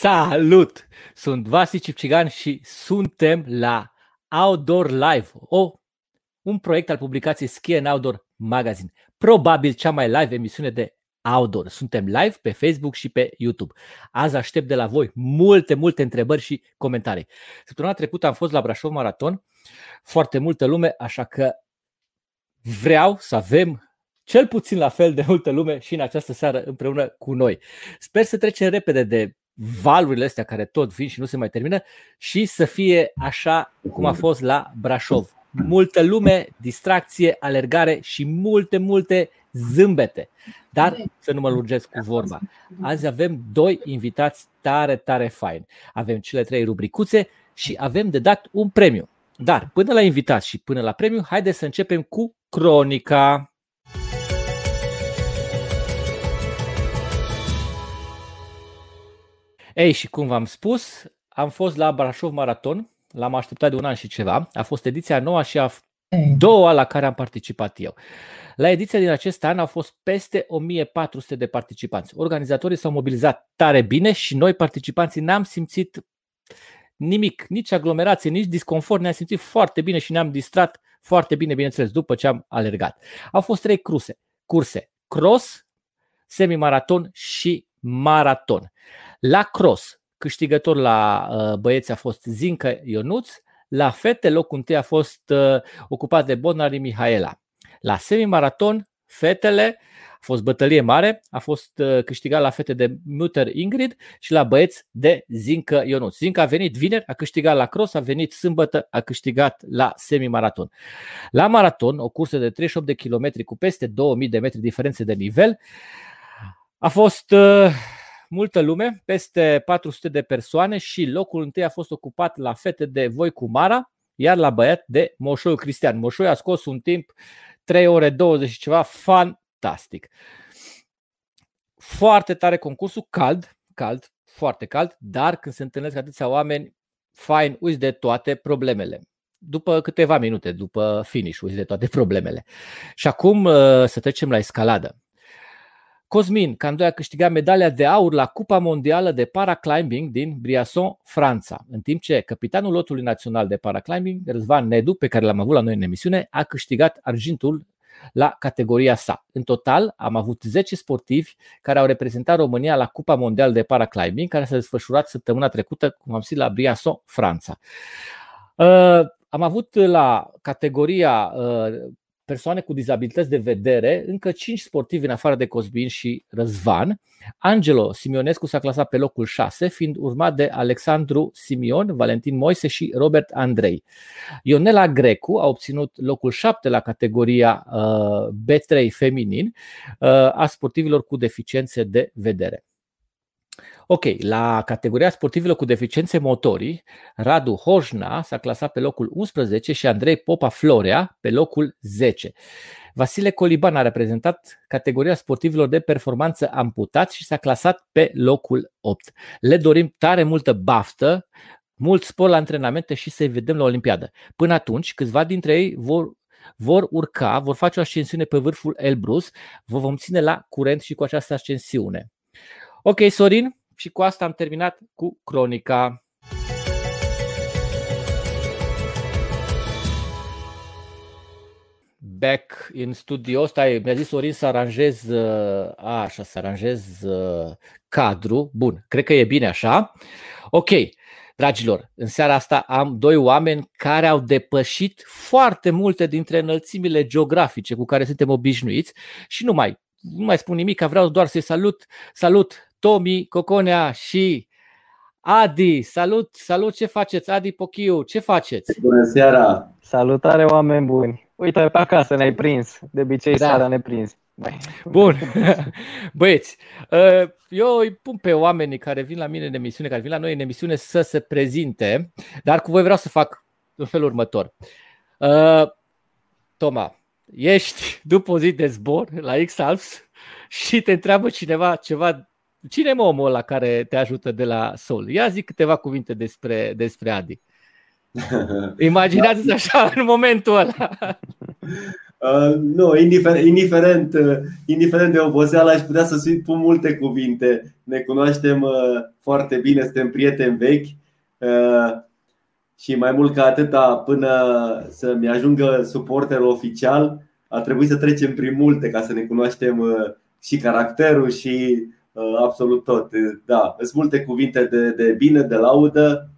Salut! Sunt Vasi Cipcigan și suntem la Outdoor Live, o, un proiect al publicației Ski and Outdoor Magazine. Probabil cea mai live emisiune de outdoor. Suntem live pe Facebook și pe YouTube. Azi aștept de la voi multe, multe întrebări și comentarii. Săptămâna trecută am fost la Brașov Maraton, foarte multă lume, așa că vreau să avem cel puțin la fel de multă lume și în această seară împreună cu noi. Sper să trecem repede de valurile astea care tot vin și nu se mai termină și să fie așa cum a fost la Brașov. Multă lume, distracție, alergare și multe, multe zâmbete. Dar să nu mă lungesc cu vorba. Azi avem doi invitați tare, tare fain. Avem cele trei rubricuțe și avem de dat un premiu. Dar până la invitați și până la premiu, haideți să începem cu cronica. Ei, și cum v-am spus, am fost la Brașov Maraton, l-am așteptat de un an și ceva. A fost ediția noua și a doua la care am participat eu. La ediția din acest an au fost peste 1400 de participanți. Organizatorii s-au mobilizat tare bine și noi, participanții, n-am simțit nimic, nici aglomerație, nici disconfort, ne-am simțit foarte bine și ne-am distrat foarte bine, bineînțeles, după ce am alergat. Au fost trei cruse, curse, cross, semimaraton și maraton. La cross, câștigător la uh, băieți a fost Zincă Ionuț, la fete locul întâi a fost uh, ocupat de Bonari Mihaela. La semimaraton, fetele, a fost bătălie mare, a fost uh, câștigat la fete de Mutter Ingrid și la băieți de Zincă Ionuț. Zincă a venit vineri, a câștigat la cross, a venit sâmbătă, a câștigat la semimaraton. La maraton, o cursă de 38 de km cu peste 2000 de metri diferențe de nivel, a fost uh, multă lume, peste 400 de persoane și locul întâi a fost ocupat la fete de Voi cu Mara, iar la băiat de Moșoiu Cristian. Moșoiu a scos un timp 3 ore 20 și ceva fantastic. Foarte tare concursul, cald, cald, foarte cald, dar când se întâlnesc atâția oameni, fain, uiți de toate problemele. După câteva minute, după finish, uiți de toate problemele. Și acum uh, să trecem la escaladă. Cosmin Candoi a câștigat medalia de aur la Cupa Mondială de Paraclimbing din Briasson, Franța, în timp ce capitanul lotului național de paraclimbing, Răzvan Nedu, pe care l-am avut la noi în emisiune, a câștigat argintul la categoria sa. În total am avut 10 sportivi care au reprezentat România la Cupa Mondială de Paraclimbing, care s-a desfășurat săptămâna trecută, cum am zis, la Briasson, Franța. Uh, am avut la categoria uh, persoane cu dizabilități de vedere, încă 5 sportivi în afară de Cosbin și Răzvan. Angelo Simionescu s-a clasat pe locul 6, fiind urmat de Alexandru Simion, Valentin Moise și Robert Andrei. Ionela Grecu a obținut locul 7 la categoria uh, B3 feminin uh, a sportivilor cu deficiențe de vedere. Ok, la categoria sportivilor cu deficiențe motorii, Radu Hojna s-a clasat pe locul 11 și Andrei Popa Florea pe locul 10. Vasile Coliban a reprezentat categoria sportivilor de performanță amputați și s-a clasat pe locul 8. Le dorim tare multă baftă, mult spor la antrenamente și să-i vedem la Olimpiadă. Până atunci, câțiva dintre ei vor vor urca, vor face o ascensiune pe vârful Elbrus, vă vom ține la curent și cu această ascensiune. Ok, Sorin, și cu asta am terminat cu cronica. Back in studio, stai, mi-a zis Sorin să aranjez, uh, a, așa, să aranjez uh, cadru. Bun, cred că e bine așa. Ok, dragilor, în seara asta am doi oameni care au depășit foarte multe dintre înălțimile geografice cu care suntem obișnuiți și nu mai, nu mai spun nimic, vreau doar să-i salut. Salut, Tomi Coconea și Adi. Salut, salut, ce faceți? Adi Pochiu, ce faceți? Bună seara! Salutare, oameni buni! Uite, pe acasă ne-ai prins. De obicei da. seara ne prins. Bun. Băieți, uh, eu îi pun pe oamenii care vin la mine în emisiune, care vin la noi în emisiune să se prezinte, dar cu voi vreau să fac în felul următor. Uh, Toma, ești după o zi de zbor la X-Alps și te întreabă cineva ceva Cine e omul ăla care te ajută de la Sol? Ia zic câteva cuvinte despre, despre Adi. Imaginați-vă așa în momentul ăla. Uh, nu, indiferent, indiferent, uh, indiferent de oboseală, aș putea să spun multe cuvinte. Ne cunoaștem uh, foarte bine, suntem prieteni vechi uh, și mai mult ca atâta, până să-mi ajungă suporter oficial, a trebuit să trecem prin multe ca să ne cunoaștem uh, și caracterul și uh, absolut tot. Da, sunt multe cuvinte de, de bine, de laudă.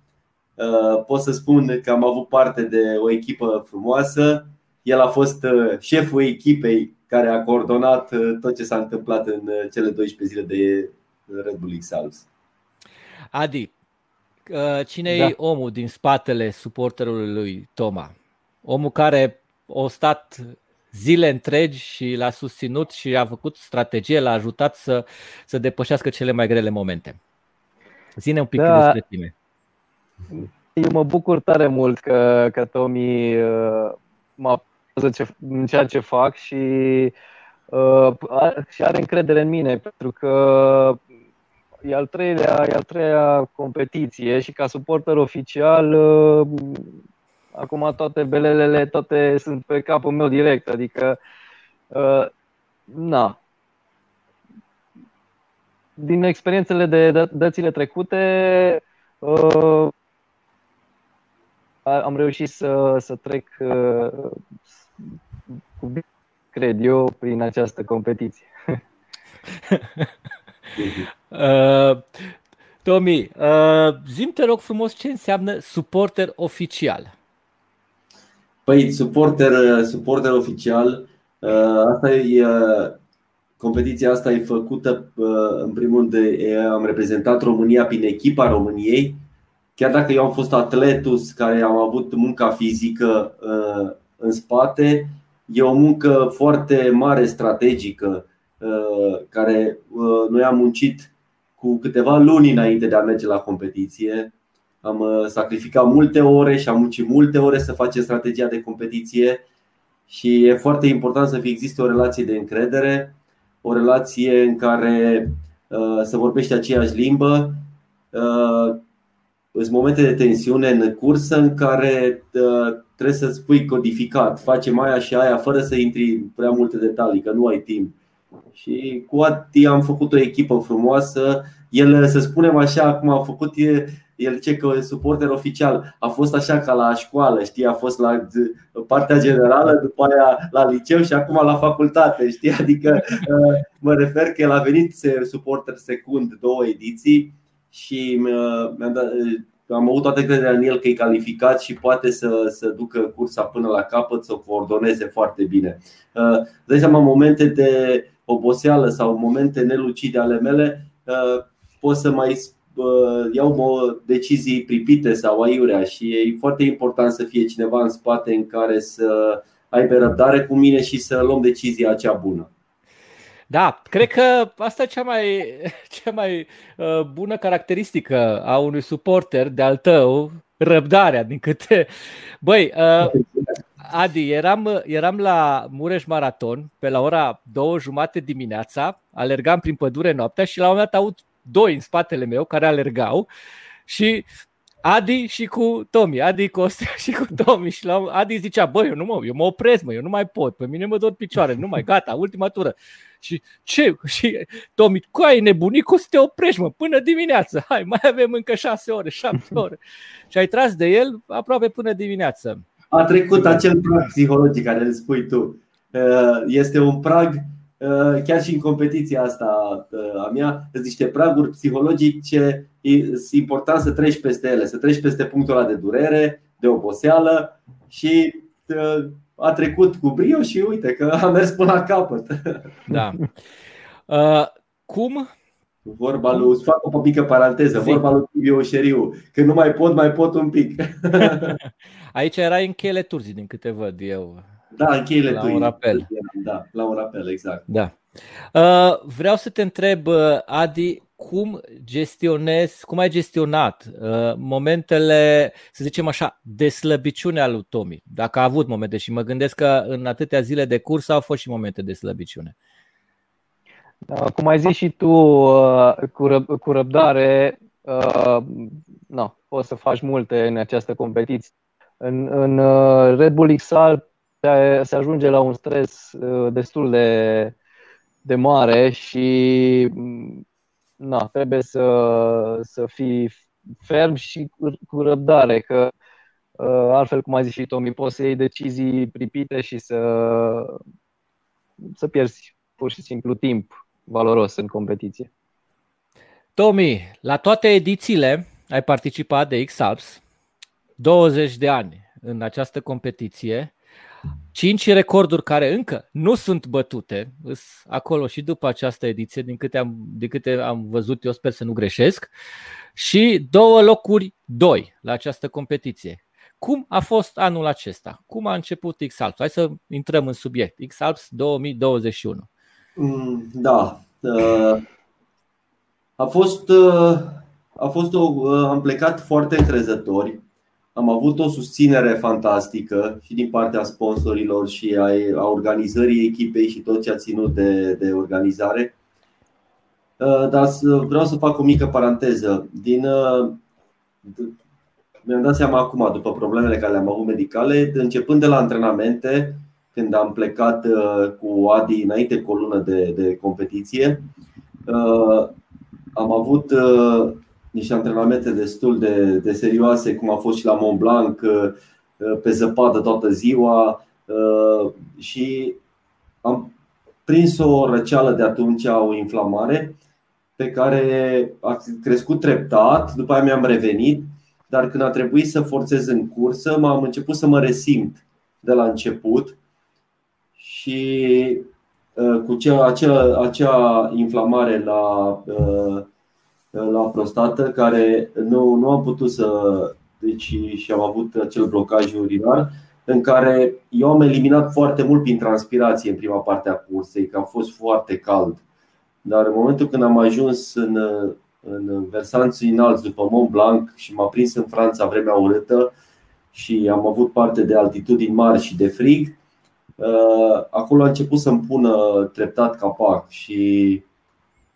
Uh, pot să spun că am avut parte de o echipă frumoasă el a fost uh, șeful echipei care a coordonat uh, tot ce s-a întâmplat în uh, cele 12 zile de Red Bull X Alps. Adi, cine da. e omul din spatele suporterului lui Toma? Omul care a stat zile întregi și l-a susținut și a făcut strategie, l-a ajutat să, să depășească cele mai grele momente. Zine un pic da. despre tine. Eu mă bucur tare mult că, că Tomi m-a în ceea ce fac și, uh, și are încredere în mine, pentru că e al treilea, e al treia competiție și ca suporter oficial uh, acum toate belelele, toate sunt pe capul meu direct, adică uh, na. Din experiențele de dățile trecute, uh, am reușit să, să trec uh, cu cred eu, prin această competiție. uh, Tomi, uh, zim te rog frumos ce înseamnă suporter oficial. Păi, suporter, suporter oficial, uh, asta e, uh, competiția asta e făcută, uh, în primul rând, de, am reprezentat România prin echipa României, chiar dacă eu am fost atletus care am avut munca fizică uh, în spate, E o muncă foarte mare, strategică, uh, care uh, noi am muncit cu câteva luni înainte de a merge la competiție. Am uh, sacrificat multe ore și am muncit multe ore să facem strategia de competiție și e foarte important să fie există o relație de încredere, o relație în care să vorbește aceeași limbă. Sunt momente de tensiune în cursă în care trebuie să spui codificat, facem aia și aia fără să intri în prea multe detalii, că nu ai timp. Și cu Ati am făcut o echipă frumoasă. El, să spunem așa, cum a făcut el ce că suporter oficial a fost așa ca la școală, știi, a fost la partea generală, după aia la liceu și acum la facultate, știi? Adică uh, mă refer că el a venit suporter secund două ediții și uh, mi-a dat, am avut toată crederea în el că e calificat și poate să, să ducă cursa până la capăt, să o coordoneze foarte bine. Uh, dai seama, momente de oboseală sau momente nelucide ale mele, uh, pot să mai uh, iau decizii pripite sau aiurea și e foarte important să fie cineva în spate în care să aibă răbdare cu mine și să luăm decizia cea bună. Da, cred că asta e cea mai, cea mai uh, bună caracteristică a unui suporter de al tău, răbdarea, din câte. Băi, uh, Adi, eram, eram la Mureș Maraton pe la ora două jumate dimineața, alergam prin pădure noaptea și la un moment dat aud doi în spatele meu care alergau și Adi și cu Tomi, Adi Costea și cu Tomi și la Adi zicea, băi, eu nu mă, eu mă opresc, mă, eu nu mai pot, pe mine mă dor picioare, nu mai, gata, ultima tură. Și ce? Și Tomi, cu ai nebunit, cu să te oprești, mă, până dimineață. Hai, mai avem încă șase ore, șapte ore. și ai tras de el aproape până dimineață. A trecut acel prag psihologic care îl spui tu. Uh, este un prag uh, chiar și în competiția asta uh, a mea, sunt niște praguri psihologice, e important să treci peste ele, să treci peste punctul ăla de durere, de oboseală și a trecut cu brio și uite că a mers până la capăt. Da. Uh, cum? Vorba lui, îți fac o mică paranteză, Zi. vorba lui Tibiu Șeriu, că nu mai pot, mai pot un pic. Aici era în cheile turzii, din câte văd eu. Da, în cheile La un rapel. Da, la un rapel, exact. Da. Uh, vreau să te întreb, uh, Adi, cum gestionezi, cum ai gestionat uh, momentele, să zicem așa, de slăbiciune al lui Tomi? Dacă a avut momente și mă gândesc că în atâtea zile de curs au fost și momente de slăbiciune. Da, cum ai zis și tu, uh, cu, răb- cu răbdare, uh, no, poți să faci multe în această competiție. În, în uh, Red Bull XR se ajunge la un stres destul de, de mare și mm, na, trebuie să, să fii ferm și cu răbdare, că altfel, cum a zis și Tomi, poți să iei decizii pripite și să, să pierzi pur și simplu timp valoros în competiție. Tomi, la toate edițiile ai participat de X-Alps, 20 de ani în această competiție, 5 recorduri care încă nu sunt bătute, acolo și după această ediție, din câte, am, din câte am văzut, eu sper să nu greșesc, și două locuri, doi la această competiție. Cum a fost anul acesta? Cum a început X-Alps? Hai să intrăm în subiect. X-Alps 2021. Mm, da. Uh, a fost, uh, a fost o, uh, am plecat foarte încrezători. Am avut o susținere fantastică și din partea sponsorilor și a, a organizării echipei și tot ce a ținut de, de organizare. Dar vreau să fac o mică paranteză. Din, mi-am dat seama acum, după problemele care le-am avut medicale, începând de la antrenamente, când am plecat uh, cu Adi înainte cu o lună de, de competiție, uh, am avut uh, niște antrenamente destul de, de serioase, cum a fost și la Mont Blanc, pe zăpadă toată ziua și am prins o răceală de atunci, o inflamare pe care a crescut treptat, după aia mi-am revenit dar când a trebuit să forțez în cursă, m-am început să mă resimt de la început și uh, cu cea, acea, acea inflamare la, uh, la prostată care nu, nu am putut să. Deci și am avut acel blocaj urinar în care eu am eliminat foarte mult prin transpirație în prima parte a cursei, că a fost foarte cald. Dar în momentul când am ajuns în, în versanții înalți după Mont Blanc și m-a prins în Franța vremea urâtă și am avut parte de altitudini mari și de frig, uh, acolo a început să-mi pună treptat capac și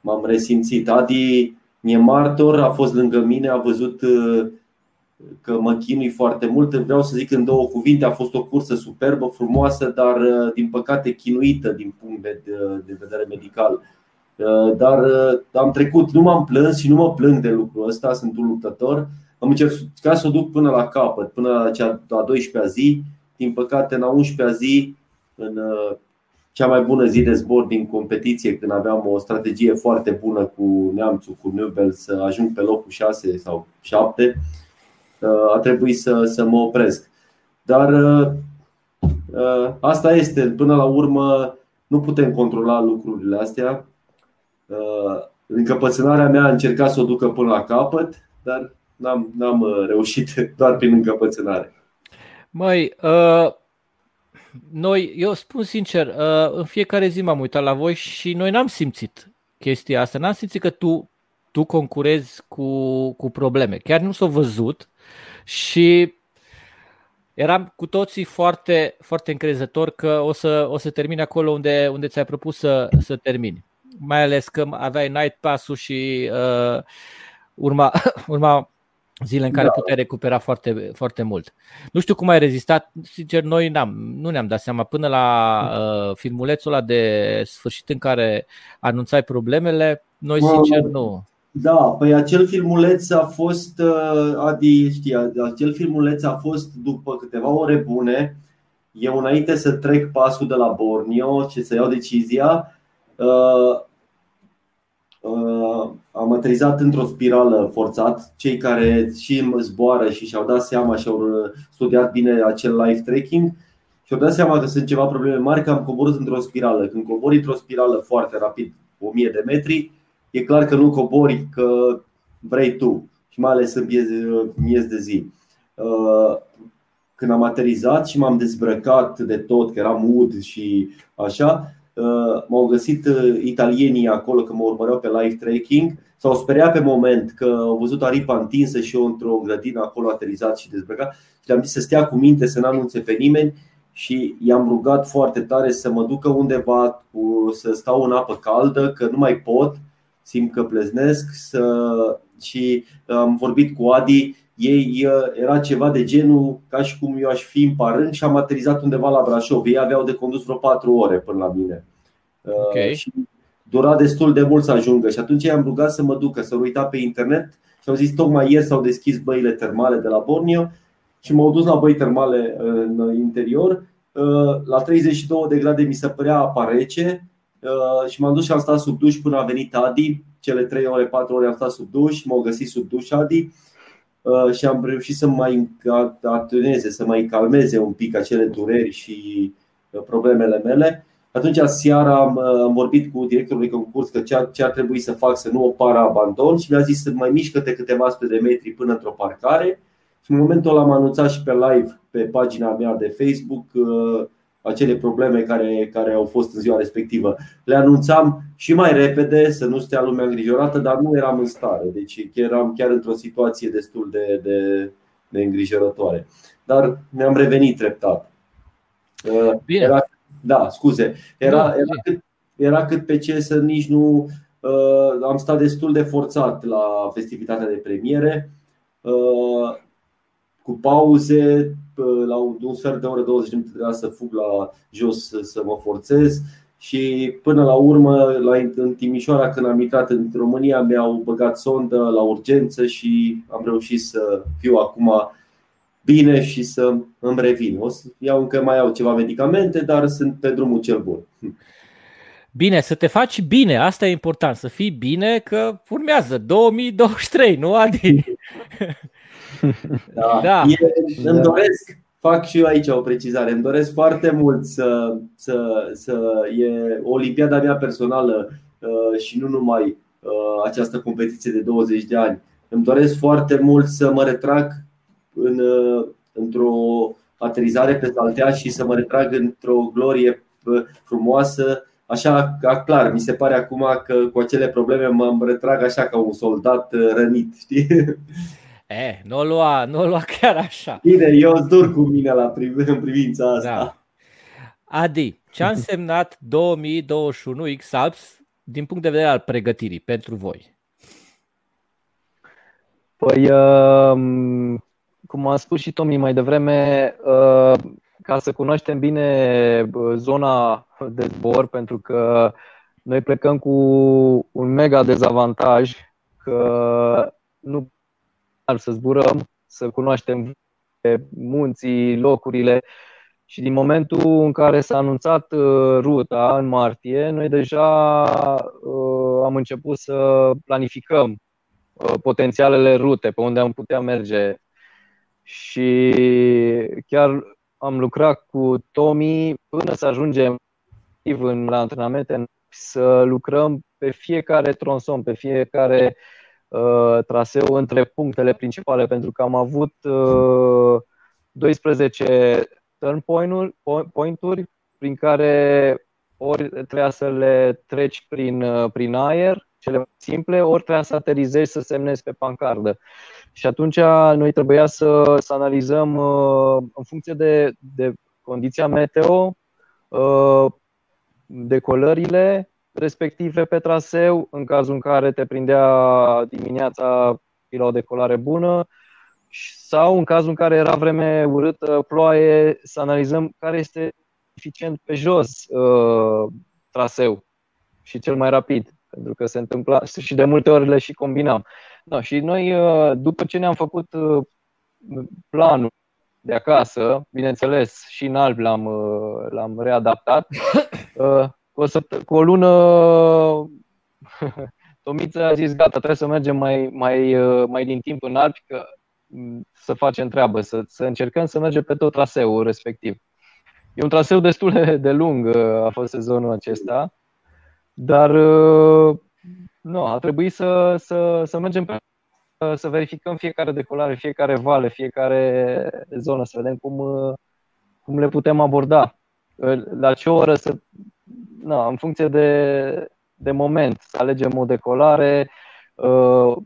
m-am resimțit. Adi e martor, a fost lângă mine, a văzut uh, că mă chinui foarte mult. Vreau să zic în două cuvinte, a fost o cursă superbă, frumoasă, dar uh, din păcate chinuită din punct de vedere medical. Uh, dar uh, am trecut, nu m-am plâns și nu mă plâng de lucrul ăsta, sunt un luptător. Am încercat să o duc până la capăt, până la cea a 12-a zi. Din păcate, în a 11-a zi, în uh, cea mai bună zi de zbor din competiție, când aveam o strategie foarte bună cu Neamțu, cu Nubel, să ajung pe locul 6 sau 7, a trebuit să, să mă opresc. Dar asta este, până la urmă, nu putem controla lucrurile astea. Uh, încăpățânarea mea a încercat să o ducă până la capăt, dar n-am, n-am uh, reușit doar prin încăpățânare. Măi, uh, noi, eu spun sincer, uh, în fiecare zi m-am uitat la voi și noi n-am simțit chestia asta. N-am simțit că tu, tu concurezi cu, cu probleme. Chiar nu s-au văzut și eram cu toții foarte, foarte încrezători că o să, o să termini acolo unde, unde ți-ai propus să, să termini mai ales că aveai night pass-ul și uh, urma, urma zile în care da. puteai recupera foarte, foarte mult. Nu știu cum ai rezistat, sincer, noi n-am, nu ne-am dat seama până la uh, filmulețul ăla de sfârșit în care anunțai problemele, noi sincer nu. Da, păi acel filmuleț a fost, uh, Adi știa, acel filmuleț a fost după câteva ore bune, eu înainte să trec pasul de la Borneo și să iau decizia, Uh, uh, am aterizat într-o spirală forțat. Cei care și zboară și și-au dat seama și au studiat bine acel live tracking și-au dat seama că sunt ceva probleme mari, că am coborât într-o spirală. Când cobori într-o spirală foarte rapid, 1000 de metri, e clar că nu cobori că vrei tu și mai ales în miez de zi. Uh, când am aterizat și m-am dezbrăcat de tot, că eram ud și așa, Uh, m-au găsit uh, italienii acolo că mă urmăreau pe live tracking. S-au speriat pe moment că au văzut aripa întinsă și eu într-o grădină acolo aterizat și dezbrăcat. Și le-am zis să stea cu minte, să nu anunțe pe nimeni. Și i-am rugat foarte tare să mă ducă undeva cu, să stau în apă caldă, că nu mai pot, simt că pleznesc să... și am vorbit cu Adi ei era ceva de genul ca și cum eu aș fi în parâng și am aterizat undeva la Brașov. Ei aveau de condus vreo 4 ore până la mine. Okay. Și dura destul de mult să ajungă și atunci i-am rugat să mă ducă, să uita pe internet și am zis tocmai ieri s-au deschis băile termale de la Borneo și m-au dus la băi termale în interior. La 32 de grade mi se părea apa rece și m-am dus și am stat sub duș până a venit Adi. Cele 3 ore, 4 ore am stat sub duș, m-au găsit sub duș Adi și am reușit să mai atuneze, să mai calmeze un pic acele dureri și problemele mele. Atunci seara am, am vorbit cu directorul de concurs că ce ar, ce ar trebui să fac să nu o pară abandon și mi-a zis să mai mișcă-te câteva sute de metri până într-o parcare și în momentul ăla am anunțat și pe live pe pagina mea de Facebook uh, acele probleme care, care au fost în ziua respectivă. Le anunțam și mai repede să nu stea lumea îngrijorată, dar nu eram în stare. Deci eram chiar într-o situație destul de, de, de îngrijorătoare. Dar mi-am revenit treptat. Uh, Bine. Era da, scuze. Era, da, era, cât, era cât pe ce să nici nu. Uh, am stat destul de forțat la festivitatea de premiere, uh, cu pauze, uh, la un sfert de oră, 20 de minute trebuia să fug la jos să, să mă forțez. Și până la urmă, la, în Timișoara, când am intrat în România, mi-au băgat sondă la urgență și am reușit să fiu acum bine și să îmi revin. O să iau încă mai au ceva medicamente, dar sunt pe drumul cel bun. Bine, să te faci bine, asta e important, să fii bine că urmează 2023, nu Adi? Da, da. E, îmi doresc, fac și eu aici o precizare, îmi doresc foarte mult să, să, să e Olimpiada mea personală uh, și nu numai uh, această competiție de 20 de ani. Îmi doresc foarte mult să mă retrag în, uh, într-o aterizare pe saltea și să mă retrag într-o glorie uh, frumoasă. Așa, clar, mi se pare acum că cu acele probleme mă retrag așa ca un soldat uh, rănit, știi? Eh, nu o lua, nu o lua chiar așa. Bine, eu îți dur cu mine la priv- în privința asta. Da. Adi, ce a însemnat 2021 X-Alps din punct de vedere al pregătirii pentru voi? Păi, uh, cum a spus și Tomi mai devreme, uh, ca să cunoaștem bine uh, zona de zbor, pentru că noi plecăm cu un mega dezavantaj că nu ar să zburăm, să cunoaștem munții, locurile. Și din momentul în care s-a anunțat uh, ruta în martie, noi deja am început să planificăm potențialele rute pe unde am putea merge. Și chiar am lucrat cu Tomi până să ajungem în, la antrenamente să lucrăm pe fiecare tronson, pe fiecare uh, traseu între punctele principale, pentru că am avut uh, 12 turn point-uri prin care ori trebuia să le treci prin, uh, prin aer, cele simple, ori trebuia să aterizezi să semnezi pe pancardă. Și atunci noi trebuia să, să analizăm uh, în funcție de, de condiția meteo, uh, decolările respective pe traseu, în cazul în care te prindea dimineața la o decolare bună, sau în cazul în care era vreme urâtă, ploaie, să analizăm care este eficient pe jos uh, traseu și cel mai rapid, pentru că se întâmpla și de multe ori le și combinam. Da, și noi, uh, după ce ne-am făcut uh, planul de acasă, bineînțeles, și în alb l-am, uh, l-am readaptat, cu o, cu o lună Tomiță a zis, gata, trebuie să mergem mai, mai, mai din timp în Alpi, că mm, să facem treabă, să, să încercăm să mergem pe tot traseul respectiv. E un traseu destul de lung, a fost sezonul acesta, dar nu, a trebuit să, să, să mergem pe să verificăm fiecare decolare, fiecare vale, fiecare zonă, să vedem cum, cum le putem aborda. La ce oră să. Na, în funcție de, de moment, să alegem o decolare uh,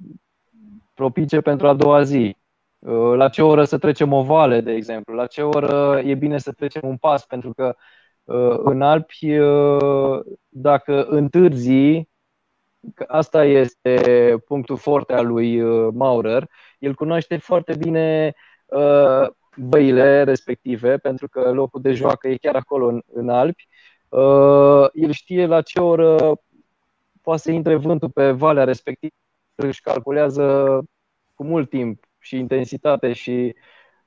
propice pentru a doua zi. Uh, la ce oră să trecem o vale, de exemplu. La ce oră e bine să trecem un pas, pentru că uh, în Alpi, uh, dacă întârzi, asta este punctul forte al lui uh, Maurer, el cunoaște foarte bine uh, băile respective, pentru că locul de joacă e chiar acolo în, în Alpi. Uh, el știe la ce oră poate să intre vântul pe valea respectivă, își calculează cu mult timp și intensitate și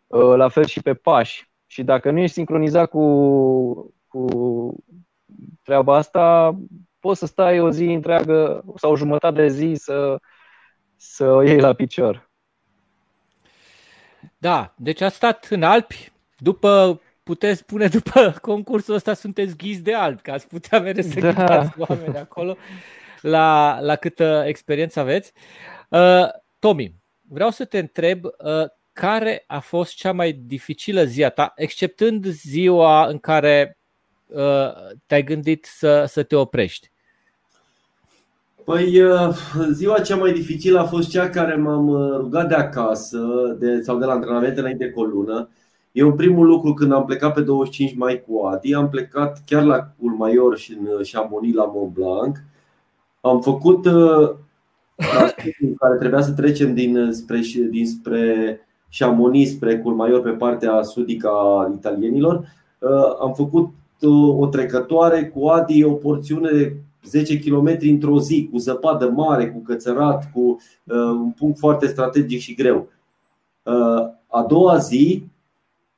uh, la fel și pe pași. Și dacă nu ești sincronizat cu, cu treaba asta, poți să stai o zi întreagă sau o jumătate de zi să, să o iei la picior. Da, deci a stat în Alpi, după, puteți spune, după concursul ăsta sunteți ghizi de Alpi, că ați putea merge să da. oameni acolo la, la câtă experiență aveți. Uh, Tomi, vreau să te întreb uh, care a fost cea mai dificilă zi a ta, exceptând ziua în care uh, te-ai gândit să, să te oprești? Păi uh, ziua cea mai dificilă a fost cea care m-am uh, rugat de acasă de, sau de la antrenament înainte cu o lună. Eu primul lucru când am plecat pe 25 mai cu Adi, am plecat chiar la Culmaior și în uh, Chamonix la Mont Blanc. Am făcut în care trebuia să trecem din spre, din spre Chamonix spre Culmaior pe partea sudică a italienilor. Am făcut o trecătoare cu Adi, o porțiune 10 km într-o zi, cu zăpadă mare, cu cățărat, cu uh, un punct foarte strategic și greu. Uh, a doua zi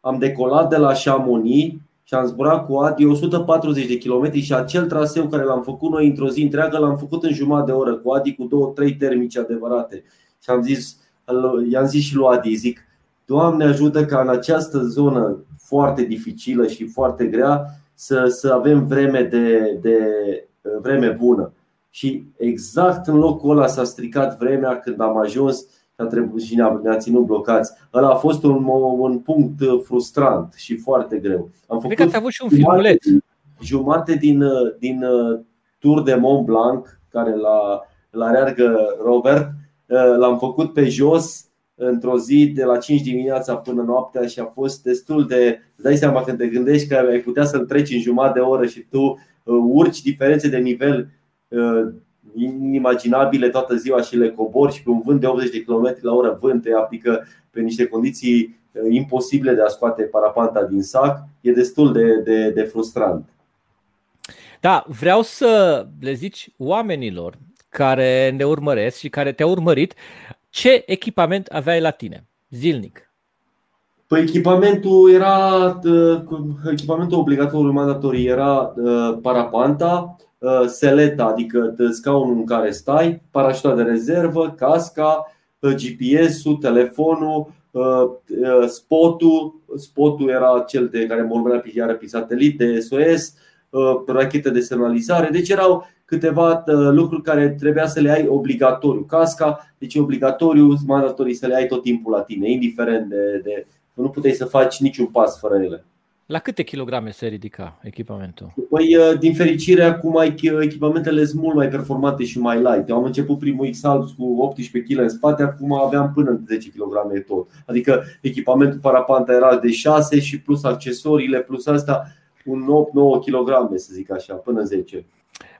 am decolat de la Chamonix și am zburat cu Adi 140 de km și acel traseu care l-am făcut noi într-o zi întreagă l-am făcut în jumătate de oră cu Adi cu două, trei termici adevărate. Și am zis, i-am zis și lui Adi, zic, Doamne ajută ca în această zonă foarte dificilă și foarte grea să, să avem vreme de, de vreme bună. Și exact în locul ăla s-a stricat vremea când am ajuns și a trebuit și ne-a, ne ținut blocați. Ăla a fost un, un punct frustrant și foarte greu. Am făcut Cred că ați avut și un filmuleț. Jumate din, din Tour de Mont Blanc, care la, la reargă Robert, l-am făcut pe jos într-o zi de la 5 dimineața până noaptea și a fost destul de. Îți dai seama când te gândești că ai putea să-l treci în jumătate de oră și tu Uh, urci diferențe de nivel uh, inimaginabile toată ziua și le cobori și pe un vânt de 80 de km la oră vânt te aplică pe niște condiții uh, imposibile de a scoate parapanta din sac, e destul de, de, de frustrant. Da, vreau să le zici oamenilor care ne urmăresc și care te-au urmărit ce echipament aveai la tine zilnic. Păi echipamentul era echipamentul obligatoriu mandatorii era parapanta, seleta, adică scaunul în care stai, parașuta de rezervă, casca, GPS-ul, telefonul, spotul, spotul era cel de care mă urmărea pe, pe satelit de SOS, rachete de semnalizare. Deci erau câteva lucruri care trebuia să le ai obligatoriu. Casca, deci obligatoriu, mandatorii să le ai tot timpul la tine, indiferent de, de nu puteai să faci niciun pas fără ele. La câte kilograme se ridica echipamentul? Păi, uh, din fericire, acum echipamentele sunt mult mai performante și mai light. Eu am început primul x cu 18 kg în spate, acum aveam până în 10 kg tot. Adică echipamentul parapanta era de 6 și plus accesoriile, plus asta un 8-9 kg, să zic așa, până în 10.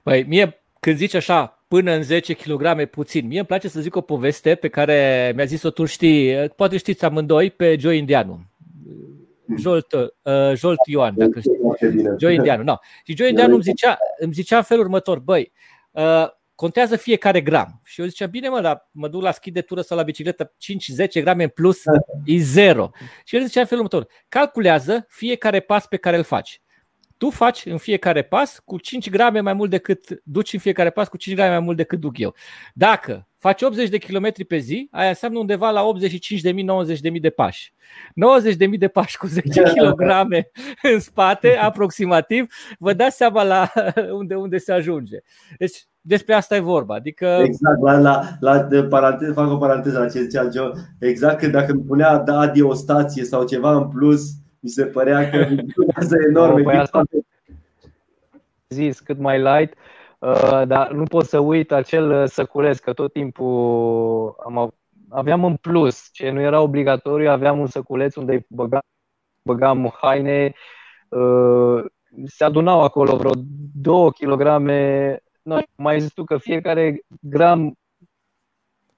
Păi, mie când zici așa, până în 10 kg puțin. Mie îmi place să zic o poveste pe care mi-a zis-o tu știi, poate știți amândoi, pe Joe Indianu. Hmm. Jolt, uh, Jolt Ioan, dacă știi. Joe Indianu, no. Și Joe Indianu îmi zicea, îmi zicea în felul următor, băi, uh, contează fiecare gram. Și eu ziceam, bine mă, dar mă duc la schi de tură sau la bicicletă, 5-10 grame în plus e zero. Și el zicea în felul următor, calculează fiecare pas pe care îl faci tu faci în fiecare pas cu 5 grame mai mult decât duci în fiecare pas cu 5 grame mai mult decât duc eu. Dacă faci 80 de kilometri pe zi, aia înseamnă undeva la 85.000-90.000 de pași. 90.000 de pași cu 10 kg în spate, aproximativ, vă dați seama la unde, unde se ajunge. Deci despre asta e vorba. Adică... Exact, la, la, la de paranteză, fac o paranteză la ce zicea Joe. Exact când dacă îmi punea da o stație sau ceva în plus, mi se părea că durează enorm. Păi asta zis cât mai light, uh, dar nu pot să uit acel uh, săculeț, că tot timpul am, aveam în plus, ce nu era obligatoriu, aveam un săculeț unde băgam, băgam haine, uh, se adunau acolo vreo 2 kg. No, mai zis tu că fiecare gram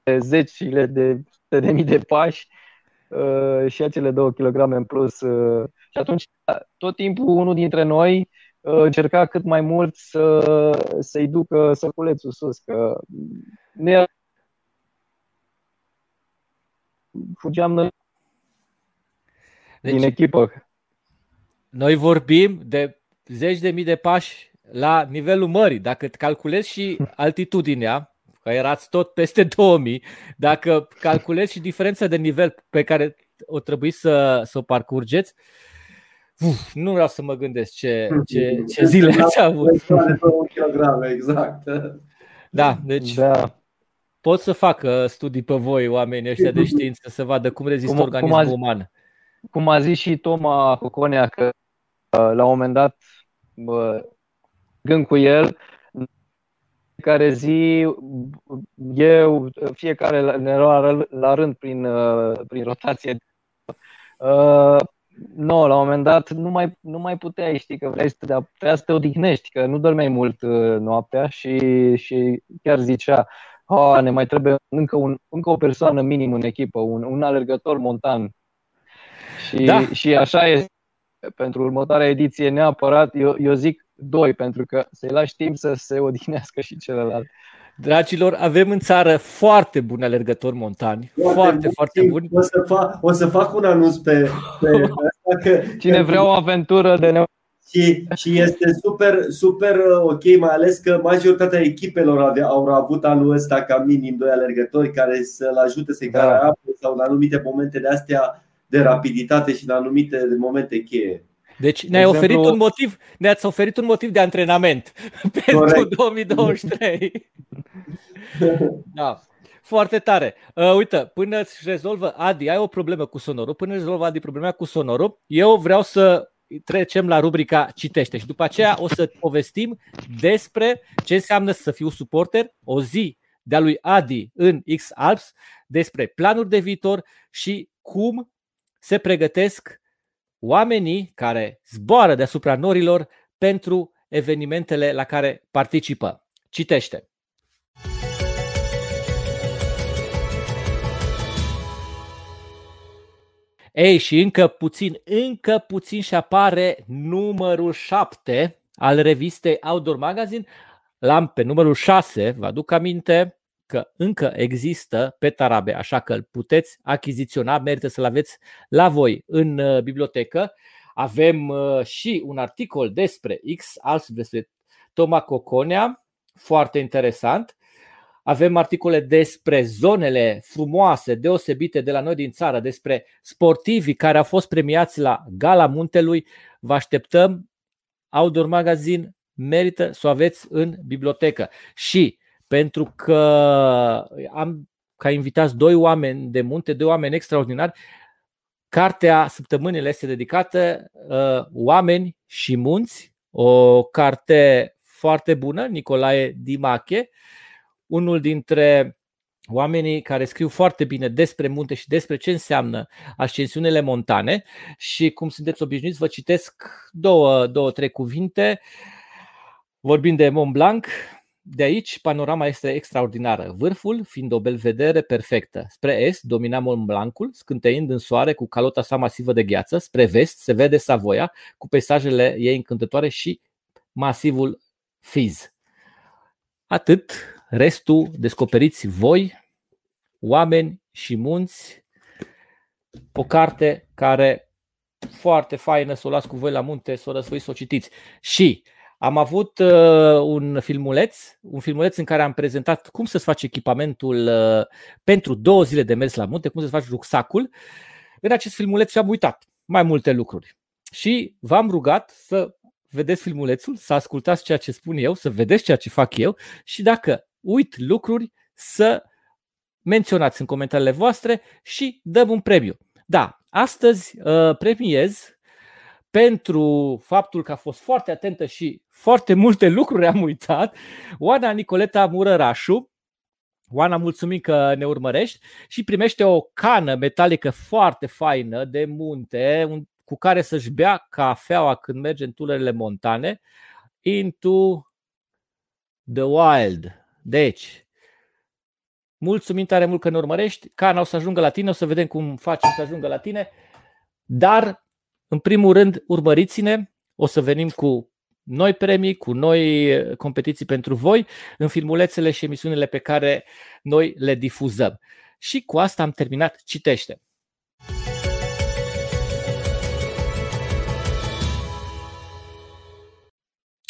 de zecile de de mii de pași uh, și acele 2 kg în plus. Uh, și atunci, tot timpul, unul dintre noi uh, încerca cât mai mult să, să-i ducă săculețul sus, că ne fugeam noi deci, din echipă. Noi vorbim de zeci de mii de pași la nivelul mării. Dacă calculezi și altitudinea, că erați tot peste 2000, dacă calculezi și diferența de nivel pe care o trebuie să, să o parcurgeți, uf, nu vreau să mă gândesc ce, ce, ce zile ați avut. exact. Da, deci da. pot să facă studii pe voi, oamenii ăștia de știință, să vadă cum rezistă cum, organismul cum a, uman. Cum a zis și Toma Coconea, că la un moment dat, gând cu el, fiecare zi, eu, fiecare ne lua la rând prin, uh, prin rotație. Uh, nu, la un moment dat nu mai, nu mai puteai, știi, că vrei să te, trebuia să te odihnești, că nu dormeai mult uh, noaptea și, și chiar zicea, oh, ne mai trebuie încă, un, încă o persoană minim în echipă, un, un alergător montan. Și, da. și așa este pentru următoarea ediție neapărat, eu, eu zic doi, pentru că să-i lași timp să se odihnească și celălalt. Dragilor, avem în țară foarte buni alergători montani. Foarte, foarte, foarte buni. O să, fac, o să fac un anunț pe, pe asta că, Cine vrea o aventură de ne și, și este super, super uh, ok, mai ales că majoritatea echipelor ave, au avut anul ăsta ca minim doi alergători care să-l ajute să-i da. apă sau în anumite momente de astea de rapiditate și în anumite momente cheie. Deci ne-ai exemplu... oferit un motiv, ne-ați oferit un motiv de antrenament pentru Corect. 2023. da. Foarte tare. Uh, uite, până îți rezolvă Adi, ai o problemă cu sonorul, până îți rezolvă Adi problema cu sonorul, eu vreau să trecem la rubrica Citește și după aceea o să povestim despre ce înseamnă să fiu suporter, o zi de-a lui Adi în X Alps, despre planuri de viitor și cum se pregătesc oamenii care zboară deasupra norilor pentru evenimentele la care participă. Citește. Ei, și încă puțin, încă puțin și apare numărul 7 al revistei Outdoor Magazine. L-am pe numărul 6, vă aduc aminte, că încă există pe Tarabe, așa că îl puteți achiziționa, merită să-l aveți la voi în uh, bibliotecă. Avem uh, și un articol despre X, alții despre Toma Coconea, foarte interesant. Avem articole despre zonele frumoase, deosebite de la noi din țară, despre sportivii care au fost premiați la Gala Muntelui. Vă așteptăm. Outdoor Magazine merită să o aveți în bibliotecă. Și pentru că am ca invitați doi oameni de munte, doi oameni extraordinari. Cartea săptămânile este dedicată uh, Oameni și munți, o carte foarte bună, Nicolae Dimache, unul dintre oamenii care scriu foarte bine despre munte și despre ce înseamnă ascensiunile montane și cum sunteți obișnuiți, vă citesc două, două trei cuvinte. Vorbim de Mont Blanc, de aici, panorama este extraordinară, vârful fiind o belvedere perfectă. Spre est domina Mont Blancul, scânteind în soare cu calota sa masivă de gheață. Spre vest se vede Savoia, cu peisajele ei încântătoare și masivul Fiz. Atât, restul descoperiți voi, oameni și munți, o carte care foarte faină să o las cu voi la munte, să o răsfăiți, să o citiți. Și am avut uh, un filmuleț, un filmuleț în care am prezentat cum să-ți faci echipamentul uh, pentru două zile de mers la munte, cum să-ți faci rucsacul. În acest filmuleț am uitat mai multe lucruri. Și v-am rugat să vedeți filmulețul, să ascultați ceea ce spun eu, să vedeți ceea ce fac eu și dacă uit lucruri, să menționați în comentariile voastre și dăm un premiu. Da, astăzi uh, premiez pentru faptul că a fost foarte atentă și foarte multe lucruri am uitat, Oana Nicoleta Murărașu, Oana, mulțumim că ne urmărești și primește o cană metalică foarte faină de munte cu care să-și bea cafeaua când merge în tunelele montane into the wild. Deci, mulțumim tare mult că ne urmărești. Cana o să ajungă la tine, o să vedem cum facem să ajungă la tine. Dar, în primul rând, urmăriți-ne. O să venim cu noi premii, cu noi competiții pentru voi în filmulețele și emisiunile pe care noi le difuzăm. Și cu asta am terminat. Citește!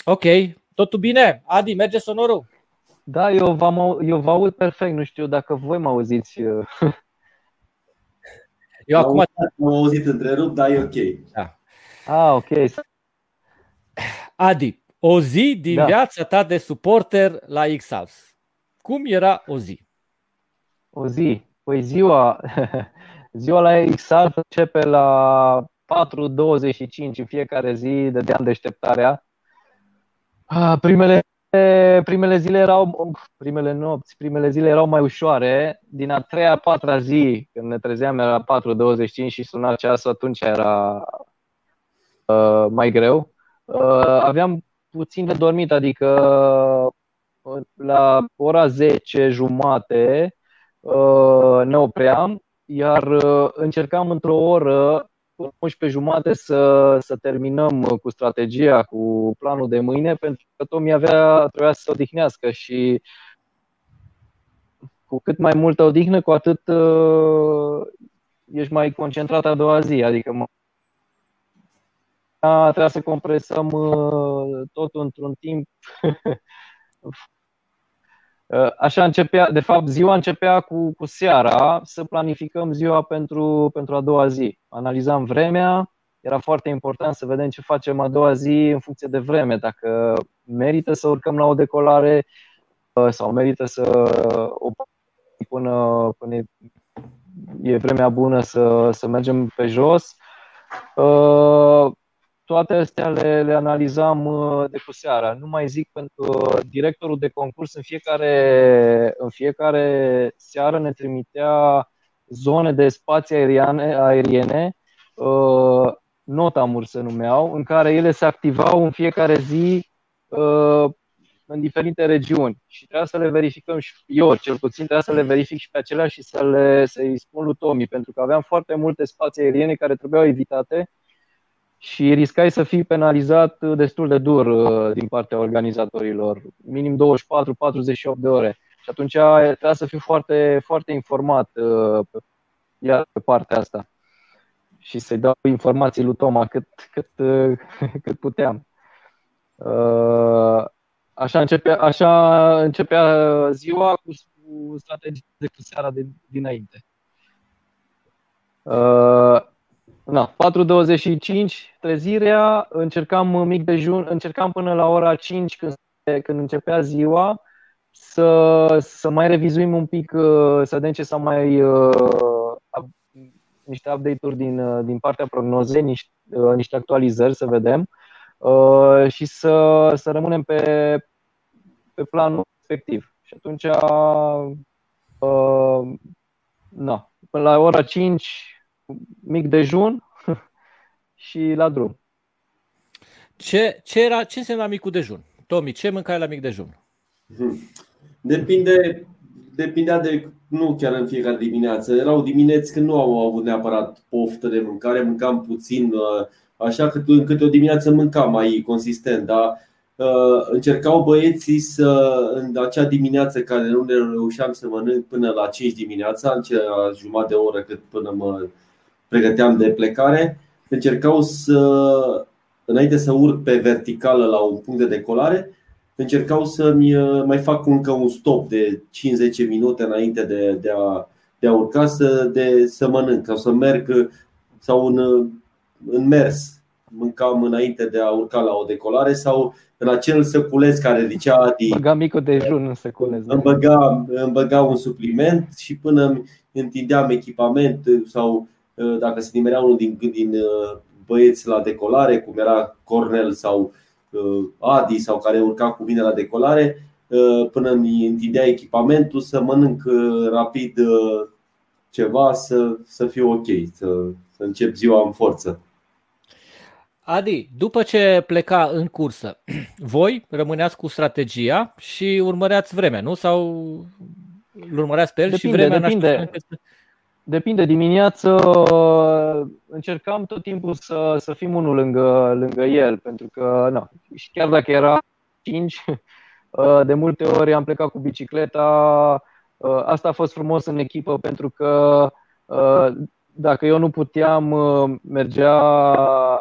Ok, totul bine? Adi, merge sonorul? Da, eu, v-am, eu vă aud perfect, nu știu dacă voi mă auziți. Eu acum am auzit întrerupt, dar e ok. Da. Ah, ok. Adi, o zi din da. viața ta de suporter la X-House. Cum era o zi? O zi. Păi ziua, ziua la X-House începe la 4.25 în fiecare zi, dădeam deșteptarea. Ah, primele primele zile erau, primele nopți, primele zile erau mai ușoare. Din a treia, a patra zi, când ne trezeam, era 4.25 și suna ceasul, atunci era uh, mai greu. Uh, aveam puțin de dormit, adică uh, la ora 10 jumate uh, ne opream, iar uh, încercam într-o oră 11 jumate să, să terminăm cu strategia, cu planul de mâine, pentru că Tomi avea, trebuia să se odihnească și cu cât mai multă odihnă, cu atât uh, ești mai concentrat a doua zi. Adică mă, trebuia să compresăm uh, totul într-un timp Uh, așa începea, de fapt, ziua începea cu, cu seara să planificăm ziua pentru, pentru a doua zi. Analizam vremea, era foarte important să vedem ce facem a doua zi în funcție de vreme, dacă merită să urcăm la o decolare uh, sau merită să o până, până e vremea bună să, să mergem pe jos. Uh, toate astea le, le analizam uh, de cu seara. Nu mai zic pentru directorul de concurs în fiecare, în fiecare seară ne trimitea zone de spații aeriene, aeriene uh, notamuri se numeau, în care ele se activau în fiecare zi uh, în diferite regiuni și trebuia să le verificăm și eu, cel puțin trebuia să le verific și pe acelea și să le, să-i spun lui Tomi, pentru că aveam foarte multe spații aeriene care trebuiau evitate și riscai să fii penalizat destul de dur uh, din partea organizatorilor, minim 24-48 de ore. Și atunci trebuia să fiu foarte, foarte informat uh, iar pe partea asta și să-i dau informații lui Toma cât, cât, uh, cât puteam. Așa începea, așa începea ziua cu, cu strategia de cu seara de, dinainte. Na, 4.25 trezirea, încercam mic dejun, încercam până la ora 5 când, când începea ziua să, să mai revizuim un pic, uh, să vedem ce s-a mai uh, niște update-uri din, uh, din partea prognozei, niște, niște actualizări, să vedem și să, să rămânem pe, pe planul respectiv. Și atunci, na, până la ora 5 mic dejun și la drum. Ce, ce, era, ce însemna micul dejun? Tomi, ce mâncai la mic dejun? Hmm. Depinde, depindea de, nu chiar în fiecare dimineață. Erau dimineți când nu au avut neapărat poftă de mâncare, mâncam puțin, uh, așa că în câte o dimineață mâncam mai consistent, dar uh, încercau băieții să, în acea dimineață care nu ne reușeam să mănânc până la 5 dimineața, în cea jumătate de oră cât până mă pregăteam de plecare, încercau să, înainte să urc pe verticală la un punct de decolare, încercau să-mi uh, mai fac încă un stop de 5-10 minute înainte de, de, a, de a urca să, de, să mănânc sau să merg sau în, în mers. Mâncam înainte de a urca la o decolare sau în acel săculeț care zicea Adi. Băga micul dejun în săculeț. Îmi băga, îmi băga un supliment și până îmi întindeam echipament sau Uh, dacă se nimerea unul din, din uh, băieți la decolare, cum era Cornel sau uh, Adi sau care urca cu mine la decolare, până îmi întindea echipamentul să mănânc rapid ceva să, să fiu ok, să, să încep ziua în forță. Adi, după ce pleca în cursă, voi rămâneați cu strategia și urmăreați vremea, nu? Sau îl urmăreați pe el Depinde, și vremea depinde. Depinde, dimineață încercam tot timpul să, să fim unul lângă, lângă el, pentru că, na, și chiar dacă era 5, de multe ori am plecat cu bicicleta. Asta a fost frumos în echipă pentru că dacă eu nu puteam, mergea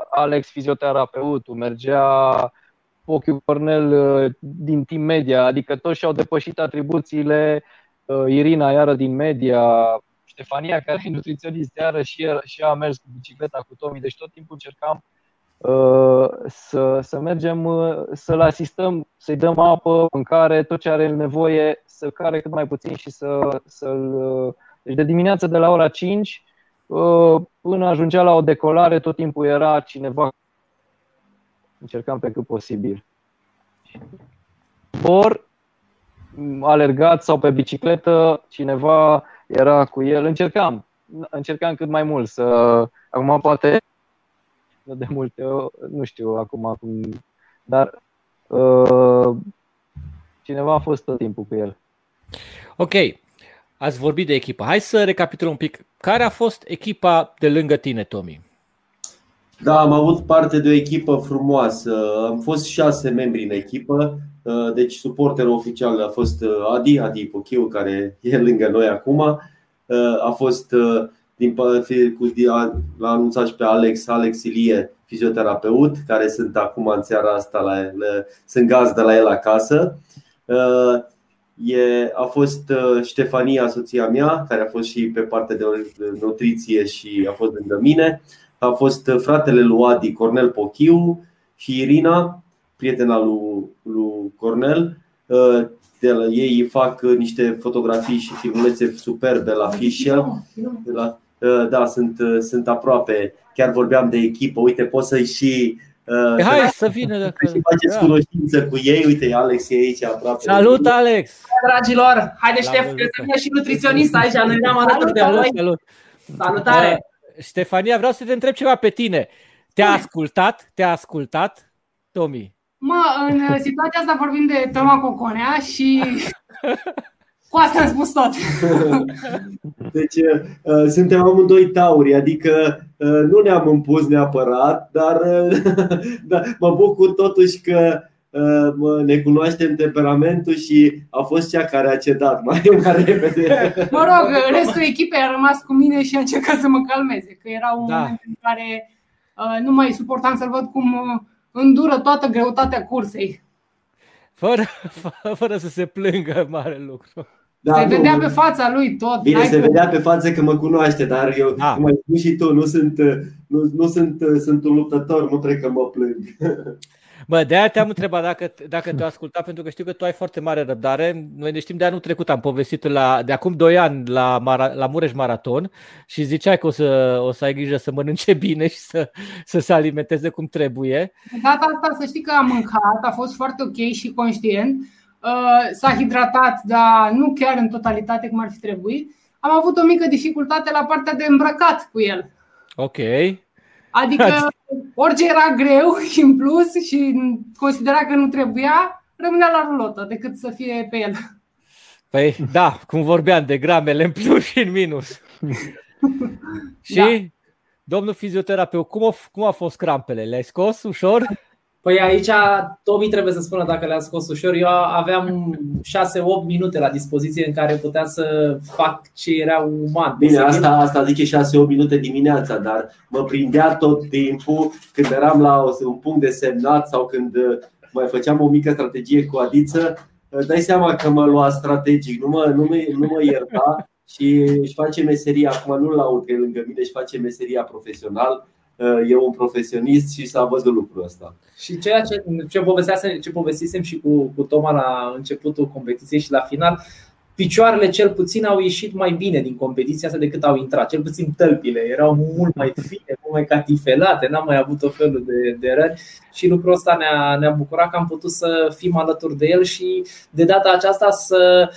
Alex, fizioterapeutul, mergea Ochiu Cornel din Team Media, adică toți și-au depășit atribuțiile, Irina iară din media, Ștefania, care e nutriționist, iară și, el, și ea a mers cu bicicleta cu Tomi, deci tot timpul încercam uh, să, să mergem, uh, să-l asistăm, să-i dăm apă, mâncare, tot ce are nevoie, să care cât mai puțin și să, să-l. Uh, deci de dimineață de la ora 5 până ajungea la o decolare, tot timpul era cineva. Încercam pe cât posibil. Ori alergat sau pe bicicletă, cineva era cu el. Încercam, încercam cât mai mult să. Acum poate de multe, nu știu acum, acum dar uh, cineva a fost tot timpul cu el. Ok, ați vorbit de echipă. Hai să recapitulăm un pic. Care a fost echipa de lângă tine, Tomi? Da, am avut parte de o echipă frumoasă. Am fost șase membri în echipă. Uh, deci suporterul oficial a fost uh, Adi, Adi Pochiu, care e lângă noi acum. Uh, a fost din l-a anunțat și pe Alex, Alex Ilie, fizioterapeut, care sunt acum în seara asta la el, sunt gazdă la el acasă. E, a fost Ștefania, soția mea, care a fost și pe partea de nutriție și a fost lângă mine. A fost fratele lui Adi, Cornel Pochiu și Irina, prietena lui, lui Cornel. Uh, de la ei fac niște fotografii și filmulețe superbe la Fischel. La, uh, da, sunt, uh, sunt aproape. Chiar vorbeam de echipă. Uite, poți să-i și Uh, Hai să vină dacă... Și faceți da. cunoștință cu ei. Uite, Alex e aici aproape. Salut, Alex! Dragilor, haide Ștef, că să și nutriționist aici. Noi ne-am alături de salut, salut. Salutare! Uh, Ștefania, vreau să te întreb ceva pe tine. Te-a ascultat? Te-a ascultat, Tomi? Mă, în situația asta vorbim de Toma Coconea și cu asta am spus tot. Deci uh, suntem amândoi tauri, adică uh, nu ne-am impus neapărat, dar uh, da, mă bucur totuși că uh, ne cunoaștem temperamentul și a fost cea care a cedat mai, mai repede. Mă rog, restul echipei a rămas cu mine și a încercat să mă calmeze, că era un da. moment în care uh, nu mai suportam să-l văd cum uh, îndură toată greutatea cursei. Fără, fără să se plângă mare lucru. Da, se vedea nu, pe fața lui tot. Bine, se cum... vedea pe față că mă cunoaște, dar eu, da. cum ai spus și tu, nu sunt, nu, nu sunt, sunt un luptător, nu cred că mă plâng. Bă, de aia te-am întrebat dacă, dacă te-a ascultat, pentru că știu că tu ai foarte mare răbdare. Noi ne știm de anul trecut, am povestit la, de acum 2 ani la, la Mureș Maraton și ziceai că o să, o să ai grijă să mănânce bine și să, să se alimenteze cum trebuie. De data asta să știi că am mâncat, a fost foarte ok și conștient. Uh, s-a hidratat, dar nu chiar în totalitate cum ar fi trebuit. Am avut o mică dificultate la partea de îmbrăcat cu el. Ok. Adică orice era greu și în plus și considera că nu trebuia, rămânea la rulotă decât să fie pe el. Păi da, cum vorbeam de gramele în plus și în minus. și da. domnul fizioterapeut, cum a, cum a fost crampele? Le-ai scos ușor? Păi aici Tomi trebuie să spună dacă le-a scos ușor. Eu aveam 6-8 minute la dispoziție în care puteam să fac ce era uman. Bine, asta, asta zice 6-8 minute dimineața, dar mă prindea tot timpul când eram la un punct de semnat sau când uh, mai făceam o mică strategie cu Adiță, uh, dai seama că mă lua strategic, nu mă, nu mă, nu mă ierta și își face meseria, acum nu-l laud că e lângă mine, își face meseria profesional e un profesionist și s-a văzut lucrul ăsta. Și ceea ce, ce, povestisem, ce povestisem și cu, cu Toma la începutul competiției și la final, picioarele cel puțin au ieșit mai bine din competiția asta decât au intrat. Cel puțin tălpile erau mult mai fine, mult mai catifelate, n-am mai avut o felul de, de răni și lucrul ăsta ne-a, ne-a bucurat că am putut să fim alături de el și de data aceasta să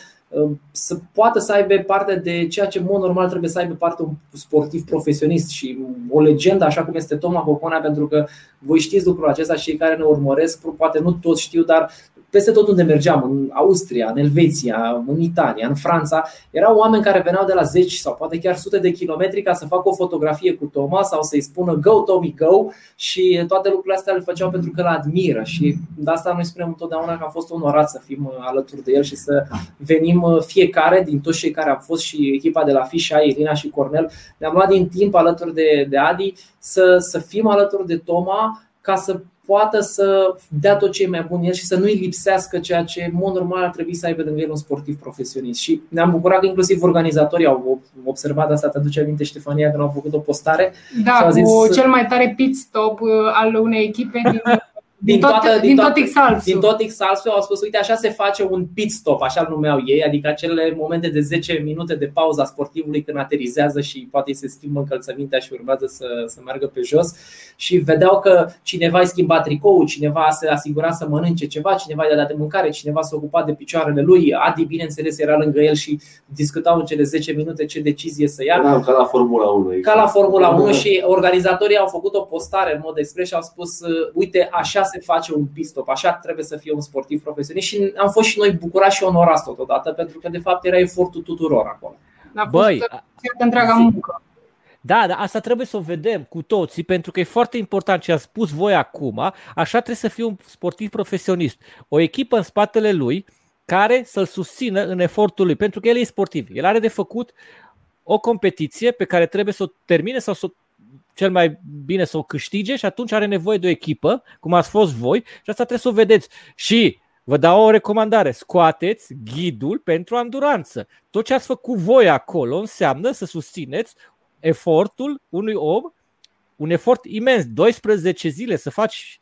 să poată să aibă parte de ceea ce, în mod normal, trebuie să aibă parte un sportiv profesionist și o legendă, așa cum este Toma Coconea, pentru că voi știți lucrul acesta și cei care ne urmăresc, poate nu toți știu, dar peste tot unde mergeam, în Austria, în Elveția, în Italia, în Franța, erau oameni care veneau de la 10 sau poate chiar sute de kilometri ca să facă o fotografie cu Toma sau să-i spună Go Tommy Go! Și toate lucrurile astea le făceau pentru că îl admiră și de asta noi spunem întotdeauna că a fost onorat să fim alături de el și să venim fiecare din toți cei care au fost și echipa de la Fișa, Irina și Cornel, ne-am luat din timp alături de, de Adi să, să fim alături de Toma ca să poată să dea tot ce e mai bun el și să nu-i lipsească ceea ce în mod normal ar trebui să aibă lângă el un sportiv profesionist. Și ne-am bucurat că inclusiv organizatorii au observat asta, te aduce aminte Ștefania când au făcut o postare. Da, cu zis, cel mai tare pit stop uh, al unei echipe din din, tot, toată, din, din tot Xalsu. Din tot Xalsu au spus, uite, așa se face un pit stop, așa îl numeau ei, adică acele momente de 10 minute de pauza sportivului când aterizează și poate se schimbă încălțămintea și urmează să, să meargă pe jos și vedeau că cineva îi schimba tricoul, cineva se asigura să mănânce ceva, cineva i-a dat de mâncare, cineva s-a ocupat de picioarele lui, Adi, bineînțeles, era lângă el și discutau în cele 10 minute ce decizie să ia. Da, ca la Formula 1. Exact. Ca la Formula 1 și organizatorii au făcut o postare în mod expres și au spus, uite, așa se face un pit stop, așa trebuie să fie un sportiv profesionist și am fost și noi bucurați și onorați totodată pentru că de fapt era efortul tuturor acolo. Băi, întreaga muncă. Da, dar asta trebuie să o vedem cu toții, pentru că e foarte important ce a spus voi acum. Așa trebuie să fie un sportiv profesionist. O echipă în spatele lui care să-l susțină în efortul lui, pentru că el e sportiv. El are de făcut o competiție pe care trebuie să o termine sau să o cel mai bine să o câștige și atunci are nevoie de o echipă, cum ați fost voi, și asta trebuie să o vedeți. Și vă dau o recomandare, scoateți ghidul pentru anduranță. Tot ce ați făcut voi acolo înseamnă să susțineți efortul unui om, un efort imens, 12 zile să faci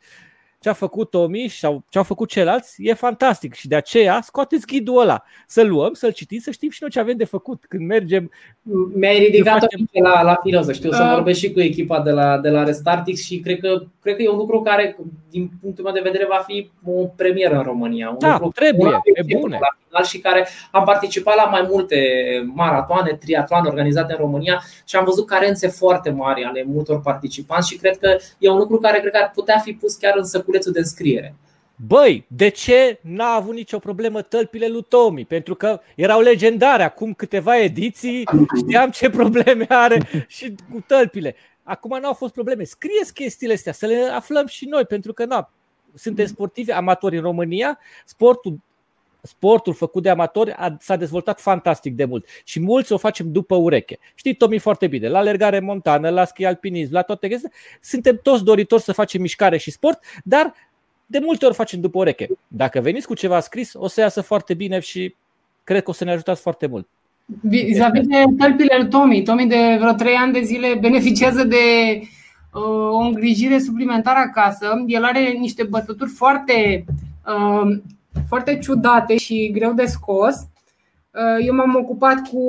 ce a făcut Tomi sau ce au făcut ceilalți e fantastic și de aceea scoateți ghidul ăla, să luăm, să-l citim, să știm și noi ce avem de făcut când mergem. Mi-ai ridicat facem... la, la filoză, știu, să uh. vorbesc și cu echipa de la, de la Restartix și cred că, cred că e un lucru care, din punctul meu de vedere, va fi o premieră în România. Un da, lucru, trebuie, e bune. La final și care am participat la mai multe maratoane, triatloane organizate în România și am văzut carențe foarte mari ale multor participanți și cred că e un lucru care cred că ar putea fi pus chiar în săculețul de înscriere. Băi, de ce n-a avut nicio problemă tălpile lui Tomi? Pentru că erau legendare acum câteva ediții, știam ce probleme are și cu tălpile. Acum n-au fost probleme. Scrieți chestiile astea, să le aflăm și noi, pentru că na, suntem sportivi amatori în România, sportul sportul făcut de amatori a, s-a dezvoltat fantastic de mult și mulți o facem după ureche. Știi, Tomi, foarte bine, la alergare montană, la schi alpinism, la toate chestii, suntem toți doritori să facem mișcare și sport, dar de multe ori facem după ureche. Dacă veniți cu ceva scris, o să iasă foarte bine și cred că o să ne ajutați foarte mult. Vis-a-vis de tălpile lui Tomi, Tomi de vreo 3 ani de zile beneficiază de uh, o îngrijire suplimentară acasă. El are niște bătături foarte uh, foarte ciudate și greu de scos. Uh, eu m-am ocupat cu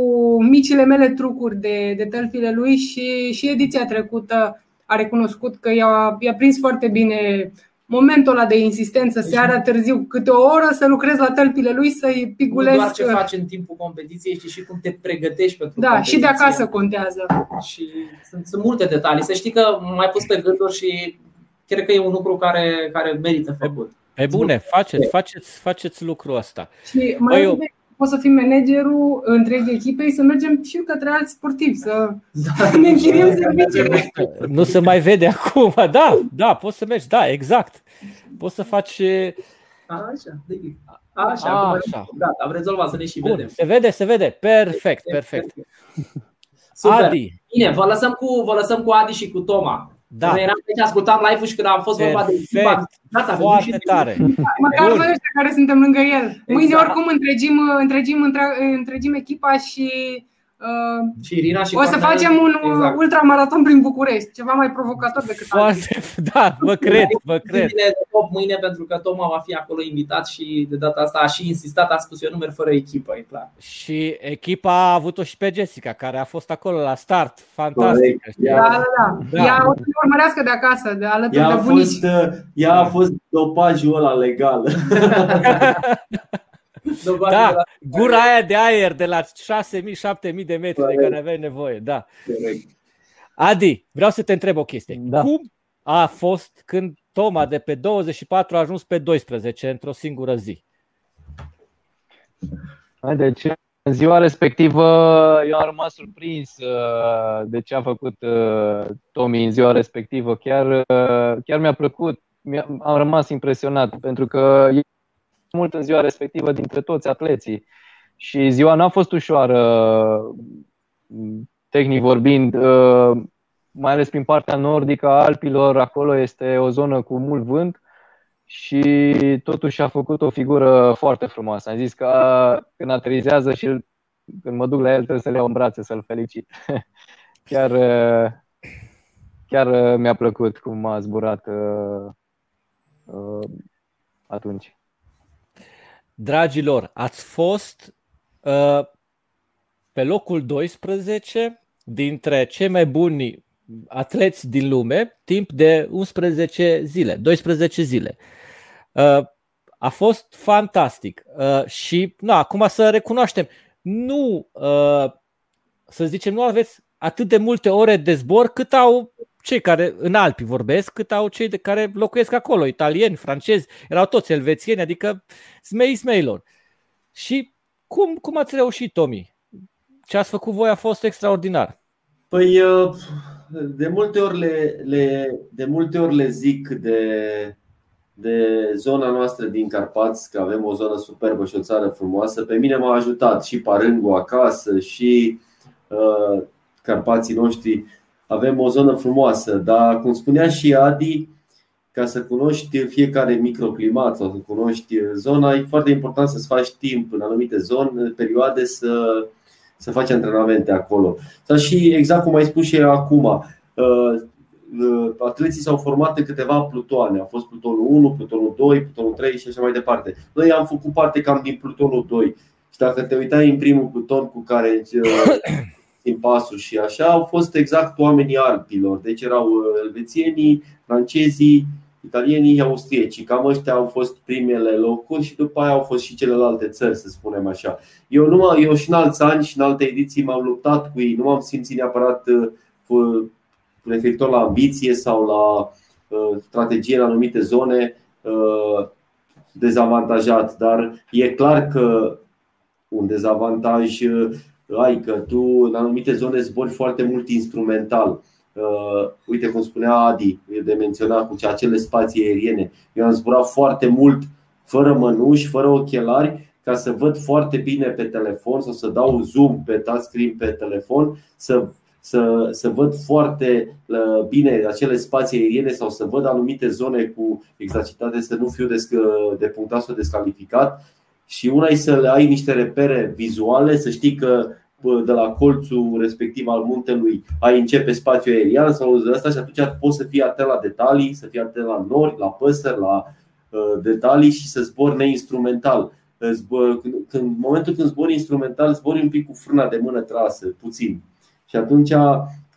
micile mele trucuri de, de tălpile lui și, și ediția trecută a recunoscut că i-a, i-a prins foarte bine momentul ăla de insistență, seara târziu, câte o oră să lucrezi la tălpile lui, să-i pigulezi. Nu doar ce faci în timpul competiției, știi și cum te pregătești pentru Da, competiție. și de acasă contează. Și sunt, sunt multe detalii. Să știi că mai pus pe gânduri și cred că e un lucru care, care merită făcut. E bune, faceți, faceți, faceți lucrul ăsta. Și mai eu... poți să fii managerul întregii echipei, să mergem și către alți sportivi, să da. ne închiriem serviciile. Nu se mai vede acum, da, da, poți să mergi, da, exact. Poți să faci... Așa, Așa, Așa. Da, am rezolvat să ne și Bun, vedem. Se vede, se vede. Perfect, perfect. Super. Adi. Bine, vă lăsăm, cu, vă lăsăm cu Adi și cu Toma. Da. Noi eram aici, ascultam live-ul și când am fost vorba de echipa, Gata, foarte tare. Măcar voi ăștia care suntem lângă el. Mâine exact. oricum întregim, întregim, întregim echipa și Uh, și Irina și o să Cornel, facem un exact. ultramaraton prin București, ceva mai provocator decât Foarte, Da, vă cred, vă cred. De top mâine pentru că Toma va fi acolo invitat și de data asta a și insistat, a spus eu nu merg fără echipă, e clar. Și echipa a avut-o și pe Jessica, care a fost acolo la start, fantastic. Da, da, da, da. Ea o să urmărească de acasă, de alături ea de bunici. Fost, uh, ea a fost dopajul ăla legal. da, gura aia de aer de la 6.000-7.000 de metri de care aveai nevoie. Da. Adi, vreau să te întreb o chestie. Da. Cum a fost când Toma de pe 24 a ajuns pe 12 într-o singură zi. Deci, în ziua respectivă, eu am rămas surprins uh, de ce a făcut uh, Tomi în ziua respectivă. Chiar, uh, chiar mi-a plăcut, am rămas impresionat, pentru că e mult în ziua respectivă dintre toți atleții. Și ziua n-a fost ușoară, tehnic vorbind, mai ales prin partea nordică a Alpilor, acolo este o zonă cu mult vânt și totuși a făcut o figură foarte frumoasă. Am zis că când aterizează și când mă duc la el trebuie să le iau în brațe să-l felicit. Chiar, chiar mi-a plăcut cum a zburat uh, uh, atunci. Dragilor, ați fost uh, pe locul 12 dintre cei mai buni atleți din lume timp de 11 zile, 12 zile. Uh, a fost fantastic uh, și na, acum să recunoaștem, nu, uh, să zicem, nu aveți atât de multe ore de zbor cât au cei care în Alpi vorbesc, cât au cei de care locuiesc acolo, italieni, francezi, erau toți elvețieni, adică smei smeilor. Și cum, cum ați reușit, Tomi? Ce ați făcut voi a fost extraordinar. Păi, de multe ori le, le, de multe ori le zic de, de zona noastră din Carpați, că avem o zonă superbă și o țară frumoasă. Pe mine m-a ajutat și Parângu acasă și uh, Carpații noștri. Avem o zonă frumoasă, dar cum spunea și Adi, ca să cunoști fiecare microclimat sau să cunoști zona, e foarte important să-ți faci timp în anumite zone, perioade să, să faci antrenamente acolo. Sau și exact cum ai spus și acum, uh, uh, atleții s-au format în câteva plutoane. A fost plutonul 1, plutonul 2, plutonul 3 și așa mai departe. Noi am făcut parte cam din plutonul 2. Și dacă te uitai în primul pluton cu care din uh, pasul și așa, au fost exact oamenii alpilor. Deci erau elvețienii, francezii, italienii, austriecii. Cam ăștia au fost primele locuri și după aia au fost și celelalte țări, să spunem așa. Eu, nu, eu și în alți ani și în alte ediții m-am luptat cu ei, nu m-am simțit neapărat uh, referitor la ambiție sau la uh, strategie în anumite zone uh, dezavantajat, dar e clar că un dezavantaj ai că tu în anumite zone zbori foarte mult instrumental Uh, uite cum spunea Adi, de menționat cu acele spații aeriene. Eu am zburat foarte mult fără mănuși, fără ochelari, ca să văd foarte bine pe telefon sau să dau zoom pe touchscreen pe telefon, să, să, să văd foarte uh, bine acele spații aeriene sau să văd anumite zone cu exactitate, să nu fiu de punctat sau descalificat. Și una e să ai niște repere vizuale, să știi că de la colțul respectiv al muntelui ai începe spațiul aerian sau de asta și atunci poți să fii atent la detalii, să fii atent la nori, la păsări, la uh, detalii și să zbori neinstrumental. în momentul când zbori instrumental, zbori un pic cu frâna de mână trasă, puțin. Și atunci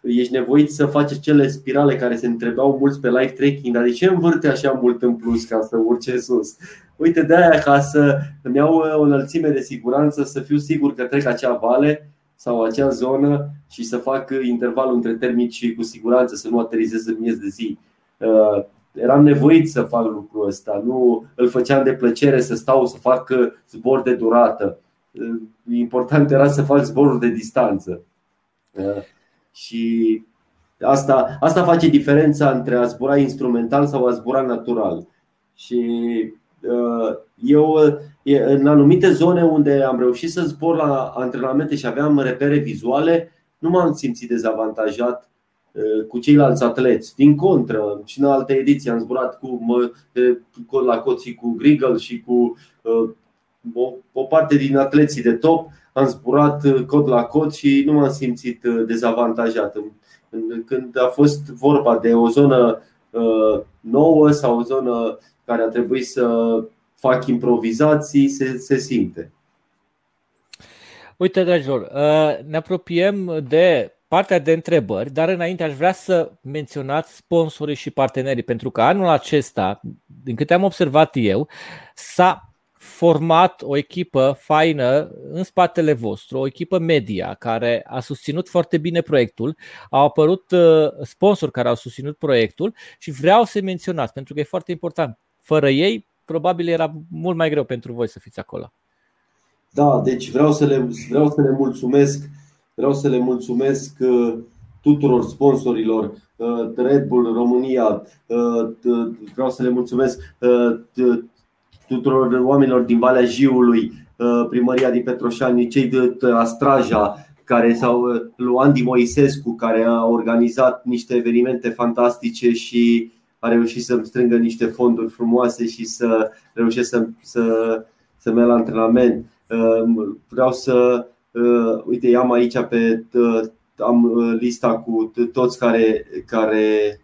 ești nevoit să faci cele spirale care se întrebau mulți pe live tracking, dar de ce învârte așa mult în plus ca să urce sus? Uite, de aia ca să îmi iau o înălțime de siguranță, să fiu sigur că trec acea vale sau acea zonă și să fac intervalul între termici și cu siguranță să nu aterizez în miez de zi. Uh, eram nevoit să fac lucrul ăsta, nu îl făceam de plăcere să stau să fac zbor de durată. Uh, important era să fac zboruri de distanță. Uh, și asta, asta face diferența între a zbura instrumental sau a zbura natural. Și eu în anumite zone unde am reușit să zbor la antrenamente și aveam repere vizuale, nu m-am simțit dezavantajat cu ceilalți atleți. Din contră, și în alte ediții am zburat cu cod la cot și cu Grigel și cu o, o parte din atleții de top. Am zburat cod la cot și nu m-am simțit dezavantajat. Când a fost vorba de o zonă nouă sau o zonă care a trebuit să fac improvizații, se, se simte. Uite, dragilor, uh, ne apropiem de partea de întrebări, dar înainte aș vrea să menționați sponsorii și partenerii, pentru că anul acesta, din câte am observat eu, s-a format o echipă faină în spatele vostru, o echipă media care a susținut foarte bine proiectul, au apărut uh, sponsori care au susținut proiectul și vreau să menționați pentru că e foarte important. Fără ei, probabil era mult mai greu pentru voi să fiți acolo. Da, deci vreau să le, vreau să le mulțumesc, vreau să le mulțumesc uh, tuturor sponsorilor Red Bull România, vreau să le mulțumesc tuturor oamenilor din Valea Jiului, uh, primăria din Petroșani, cei de Astraja, care sau uh, lui Andy Moisescu, care a organizat niște evenimente fantastice și a reușit să strângă niște fonduri frumoase și să reușesc să, să, să merg la antrenament. Uh, vreau să, uite, am aici pe am lista cu toți care, care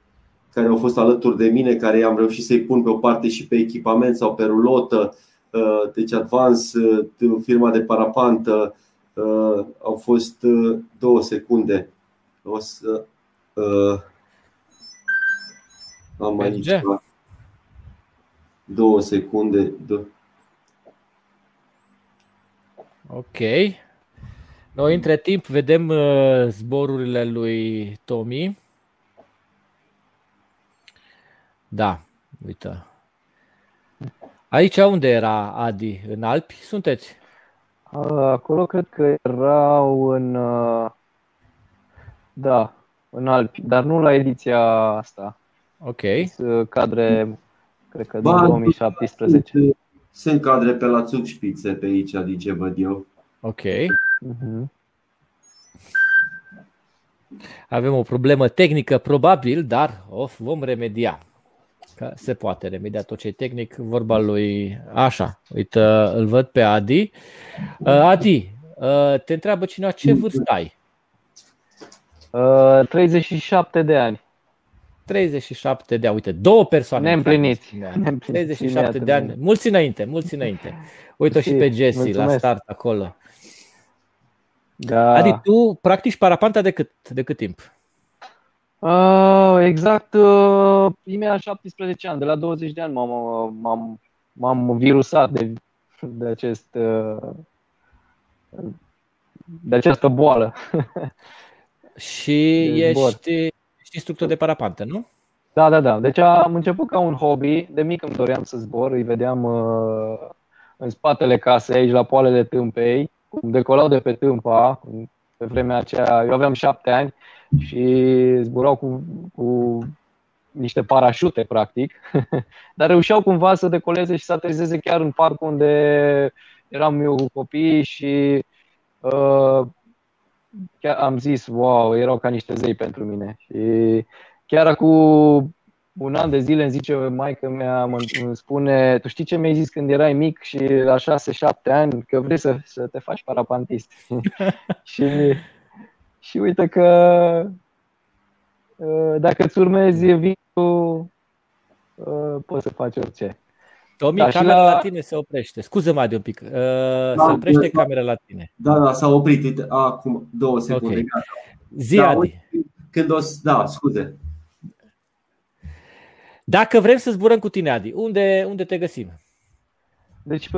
care au fost alături de mine, care am reușit să-i pun pe o parte și pe echipament sau pe rulotă, uh, deci Advance, uh, firma de parapantă, uh, au fost două secunde. O să am aici două secunde. Ok. Noi între timp vedem zborurile lui Tommy. Da, uite. Aici unde era Adi? În Alpi sunteți? Acolo cred că erau în... Da, în Alpi, dar nu la ediția asta. Ok. Cadre, cred că din 2017. Sunt cadre pe la Zugspitze pe aici, din ce văd eu. Ok. Uh-huh. Avem o problemă tehnică, probabil, dar of, vom remedia că se poate remedia tot ce e tehnic. Vorba lui Așa, uite, îl văd pe Adi. Uh, Adi, uh, te întreabă cineva ce vârstă ai? 37 uh, de ani. 37 de ani, uite, două persoane. Neîmpliniți. 37 de ani, mulți înainte, mulți înainte. Uite și pe Jesse la start acolo. Da. Adi, tu practici parapanta de cât, de cât timp? Uh, exact, uh, imediat 17 ani, de la 20 de ani m-am, m-am, m-am virusat de, de acest uh, de această boală. Și de ești, ești instructor de parapantă, nu? Da, da, da. Deci am început ca un hobby. De mic îmi doream să zbor. Îi vedeam uh, în spatele casei, aici la poalele tâmpei, cum decolau de pe tâmpa. Pe vremea aceea, eu aveam șapte ani și zburau cu, cu niște parașute, practic, dar reușeau cumva să decoleze și să aterizeze chiar în parc unde eram eu cu copii și uh, chiar am zis, wow, erau ca niște zei pentru mine. Și chiar cu un an de zile îmi zice maica mea, mă, îmi spune, tu știi ce mi-ai zis când erai mic și la 6-7 ani, că vrei să, să te faci parapantist. și și uite că uh, dacă îți urmezi visul, uh, poți să faci orice. Tomi, da, camera la... la tine se oprește. Scuză-mă de un pic. Uh, da, se oprește da, camera la tine. Da, da, s-a oprit. Uite, acum două secunde. Okay. Zi, da, Adi. Când o, da, scuze. Dacă vrem să zburăm cu tine, Adi, unde, unde te găsim? Deci,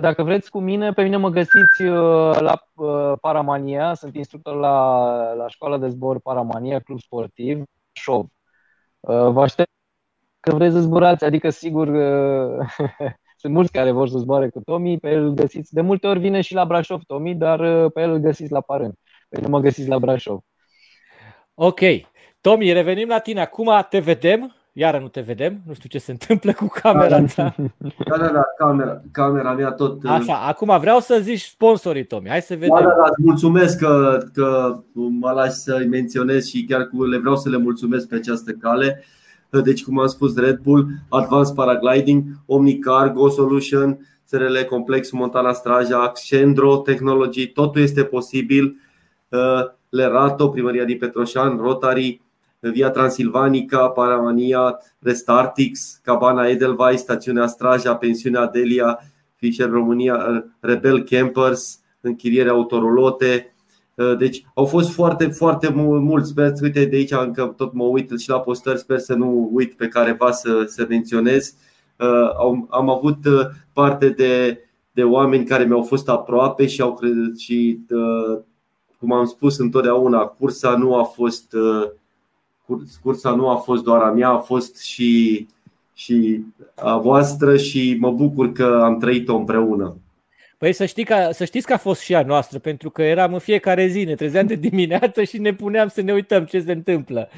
dacă vreți cu mine, pe mine mă găsiți uh, la uh, Paramania, sunt instructor la, la școala de zbor Paramania, club sportiv, show. Uh, vă aștept că vreți să zburați, adică sigur sunt mulți care vor să zboare cu Tomi, pe el îl găsiți, de multe ori vine și la Brașov Tomi, dar pe el îl găsiți la Parân, pe mine mă găsiți la Brașov. Ok. Tomi, revenim la tine. Acum te vedem Iară nu te vedem, nu știu ce se întâmplă cu camera da, ta. Da, da, da, camera, camera mea tot... Așa, uh, acum vreau să zici sponsorii, Tomi, hai să vedem. Da, da, da, mulțumesc că, că mă lași să-i menționez și chiar cu, le vreau să le mulțumesc pe această cale. Deci, cum am spus, Red Bull, Advanced Paragliding, Omnicar, Go Solution, SRL Complex, Montana Straja, Accendro Technology, totul este posibil. Uh, Lerato, Primăria din Petroșan, Rotary, Via Transilvanica, Paramania, Restartix, Cabana Edelweiss, Stațiunea Straja, Pensiunea Delia, Fischer România, Rebel Campers, închiriere autorulote. Deci au fost foarte, foarte mulți. Sper, uite, de aici încă tot mă uit și la postări, sper să nu uit pe careva să, să menționez. am, am avut parte de, de oameni care mi-au fost aproape și au crezut și cum am spus întotdeauna, cursa nu a fost cursa nu a fost doar a mea, a fost și, și a voastră și mă bucur că am trăit-o împreună. Păi să, știi că, să știți că a fost și a noastră, pentru că eram în fiecare zi, ne trezeam de dimineață și ne puneam să ne uităm ce se întâmplă.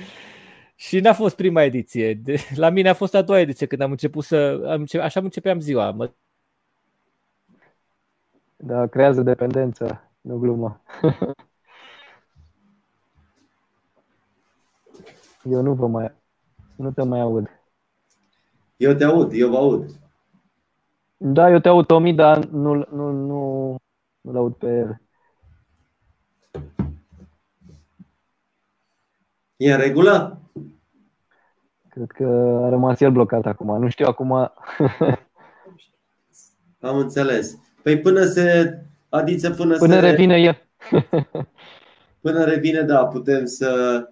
Și n-a fost prima ediție. De, la mine a fost a doua ediție când am început să. Am început, așa începeam ziua. Mă... Da, creează dependență, nu glumă. Eu nu vă mai. Nu te mai aud. Eu te aud, eu vă aud. Da, eu te aud, Tomi, dar nu, nu, nu, nu aud pe el. E în regulă? Cred că a rămas el blocat acum. Nu știu acum. Am înțeles. Păi până se. Adiță până, până se... revine el. până revine, da, putem să,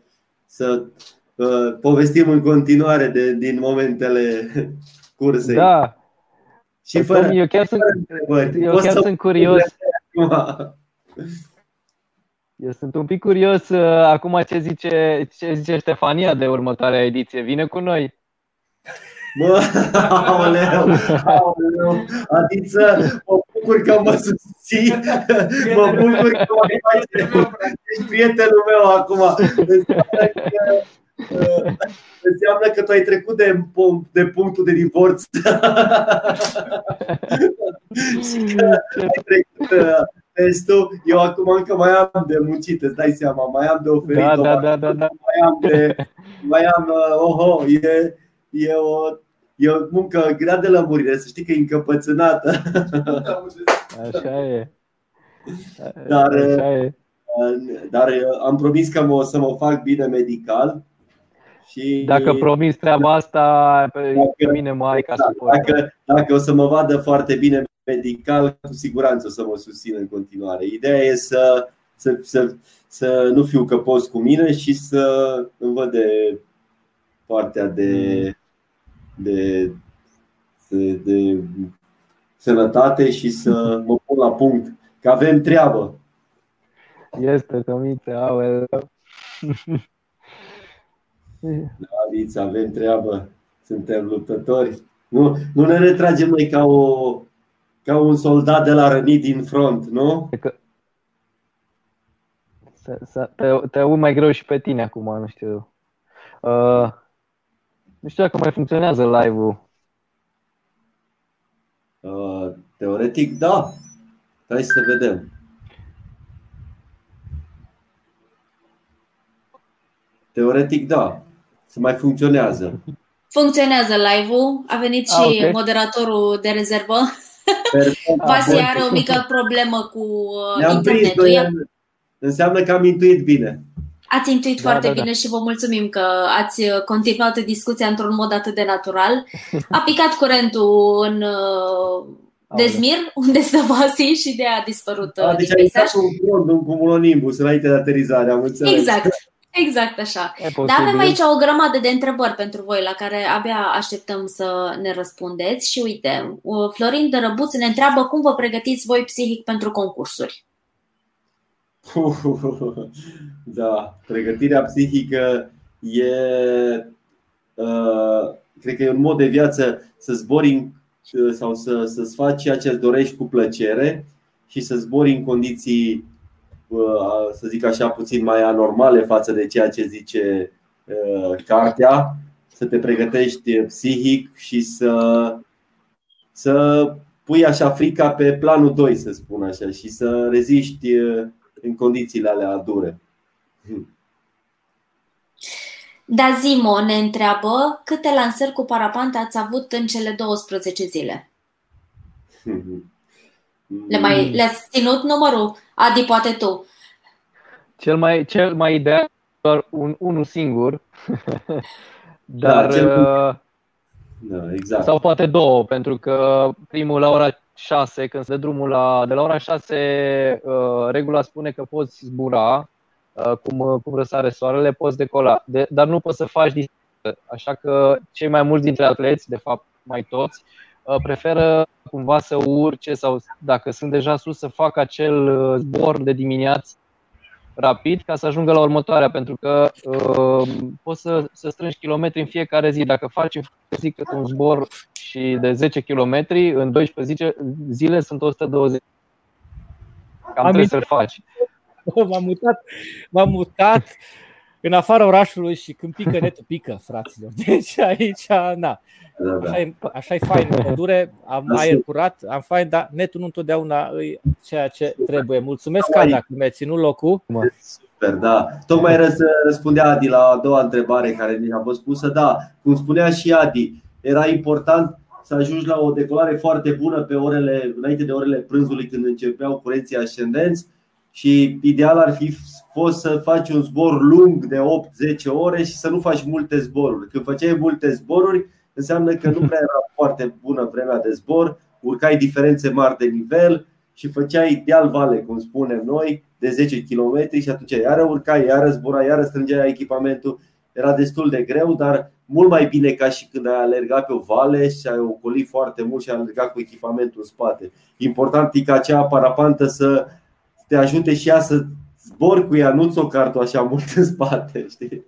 să uh, povestim în continuare de, din momentele cursei. Da, și păi, fără, eu chiar, sunt, eu chiar sunt curios. Eu sunt un pic curios uh, acum ce zice, ce zice Ștefania de următoarea ediție. Vine cu noi. Mă, aoleu, aoleu, Adiță, mă bucur că mă susții, mă bucur că mă faci, ești prietenul meu acum. Înseamnă că tu ai trecut de, de punctul de divorț și că ai trecut uh, testul. Eu acum încă mai am de muncit, îți dai seama, mai am de oferit. Da, da, da, da, da. Mai am de. Mai am, uh, oho, e, e o E o muncă grea de lămurire, să știi că e încăpățânată. Așa e. Dar, Așa e. dar am promis că o să mă fac bine medical și dacă promis treaba asta, pe dacă, mine mă ai ca da, Dacă, dacă o să mă vadă foarte bine medical, cu siguranță o să mă susțin în continuare. Ideea e să, să, să, să nu fiu căpos cu mine și să îmi văd de partea de, de, de, de sănătate și să mă pun la punct. Că avem treabă. Este, Tomițe, aoleu. Aliți, avem treabă, suntem luptători. Nu, nu ne retragem noi ca, o, ca un soldat de la rănit din front, nu? Te, te aud mai greu și pe tine acum, nu știu. Uh, nu știu dacă mai funcționează live-ul. Uh, teoretic, da. Hai să vedem. Teoretic, da să mai funcționează. Funcționează live-ul, a venit și ah, okay. moderatorul de rezervă. Vasi are o mică problemă cu uh, internetul. Prins, înseamnă că am intuit bine. Ați intuit da, foarte da, bine da. și vă mulțumim că ați uh, continuat discuția într-un mod atât de natural. A picat curentul în uh, Dezmir, unde stă Vasi și de a dispărut a, deci a intrat un front, un cumulonimbus înainte de aterizare, am înțeles. Exact. Exact așa. Dar avem aici o grămadă de întrebări pentru voi la care abia așteptăm să ne răspundeți. Și uite, Florin de Răbuț ne întreabă cum vă pregătiți voi psihic pentru concursuri. Da, pregătirea psihică e, uh, cred că e un mod de viață să zbori sau să, să-ți faci ceea ce îți dorești cu plăcere și să zbori în condiții să zic așa, puțin mai anormale față de ceea ce zice cartea, să te pregătești psihic și să, să pui așa frica pe planul 2, să spun așa, și să reziști în condițiile alea dure. Da, Zimo ne întreabă câte lansări cu parapante ați avut în cele 12 zile? Le mai, le-ați ținut numărul? Adi, poate tu. Cel mai, cel mai ideal doar un, unul singur. Dar. Da, cel... Uh, da, exact. Sau poate două, pentru că primul la ora 6, când se dă drumul la, de la ora 6, uh, regula spune că poți zbura, uh, cum, cum răsare soarele, poți decola, de, dar nu poți să faci distanță. Așa că cei mai mulți dintre atleți, de fapt mai toți, preferă cumva să urce sau dacă sunt deja sus să facă acel zbor de dimineață rapid ca să ajungă la următoarea, pentru că uh, poți să, să strângi kilometri în fiecare zi. Dacă faci zi cât un zbor și de 10 km, în 12 zile, zile sunt 120. Cam Am trebuie să-l faci. M-am mutat, m-am mutat în afara orașului și când pică netul, pică, fraților. Deci aici, na. Da, da. Așa, e, așa e fain în pădure, am da, aer curat, am fain, dar netul nu întotdeauna e ceea ce trebuie. Mulțumesc, Ada, că mi-ai ținut locul. Super, da. Tocmai răspundea Adi la a doua întrebare care mi a fost pusă. Da, cum spunea și Adi, era important să ajungi la o decolare foarte bună pe orele, înainte de orele prânzului când începeau curenții ascendenți și ideal ar fi fost să faci un zbor lung de 8-10 ore și să nu faci multe zboruri. Când făceai multe zboruri, înseamnă că nu prea era foarte bună vremea de zbor, urcai diferențe mari de nivel și făceai ideal vale, cum spunem noi, de 10 km și atunci iară urcai, iară zbura, iară strângeai echipamentul. Era destul de greu, dar mult mai bine ca și când ai alergat pe o vale și ai ocolit foarte mult și ai alergat cu echipamentul în spate. Important e ca acea parapantă să te ajute și ea să zbor cu ea, nu-ți o cartu așa mult în spate. Știi?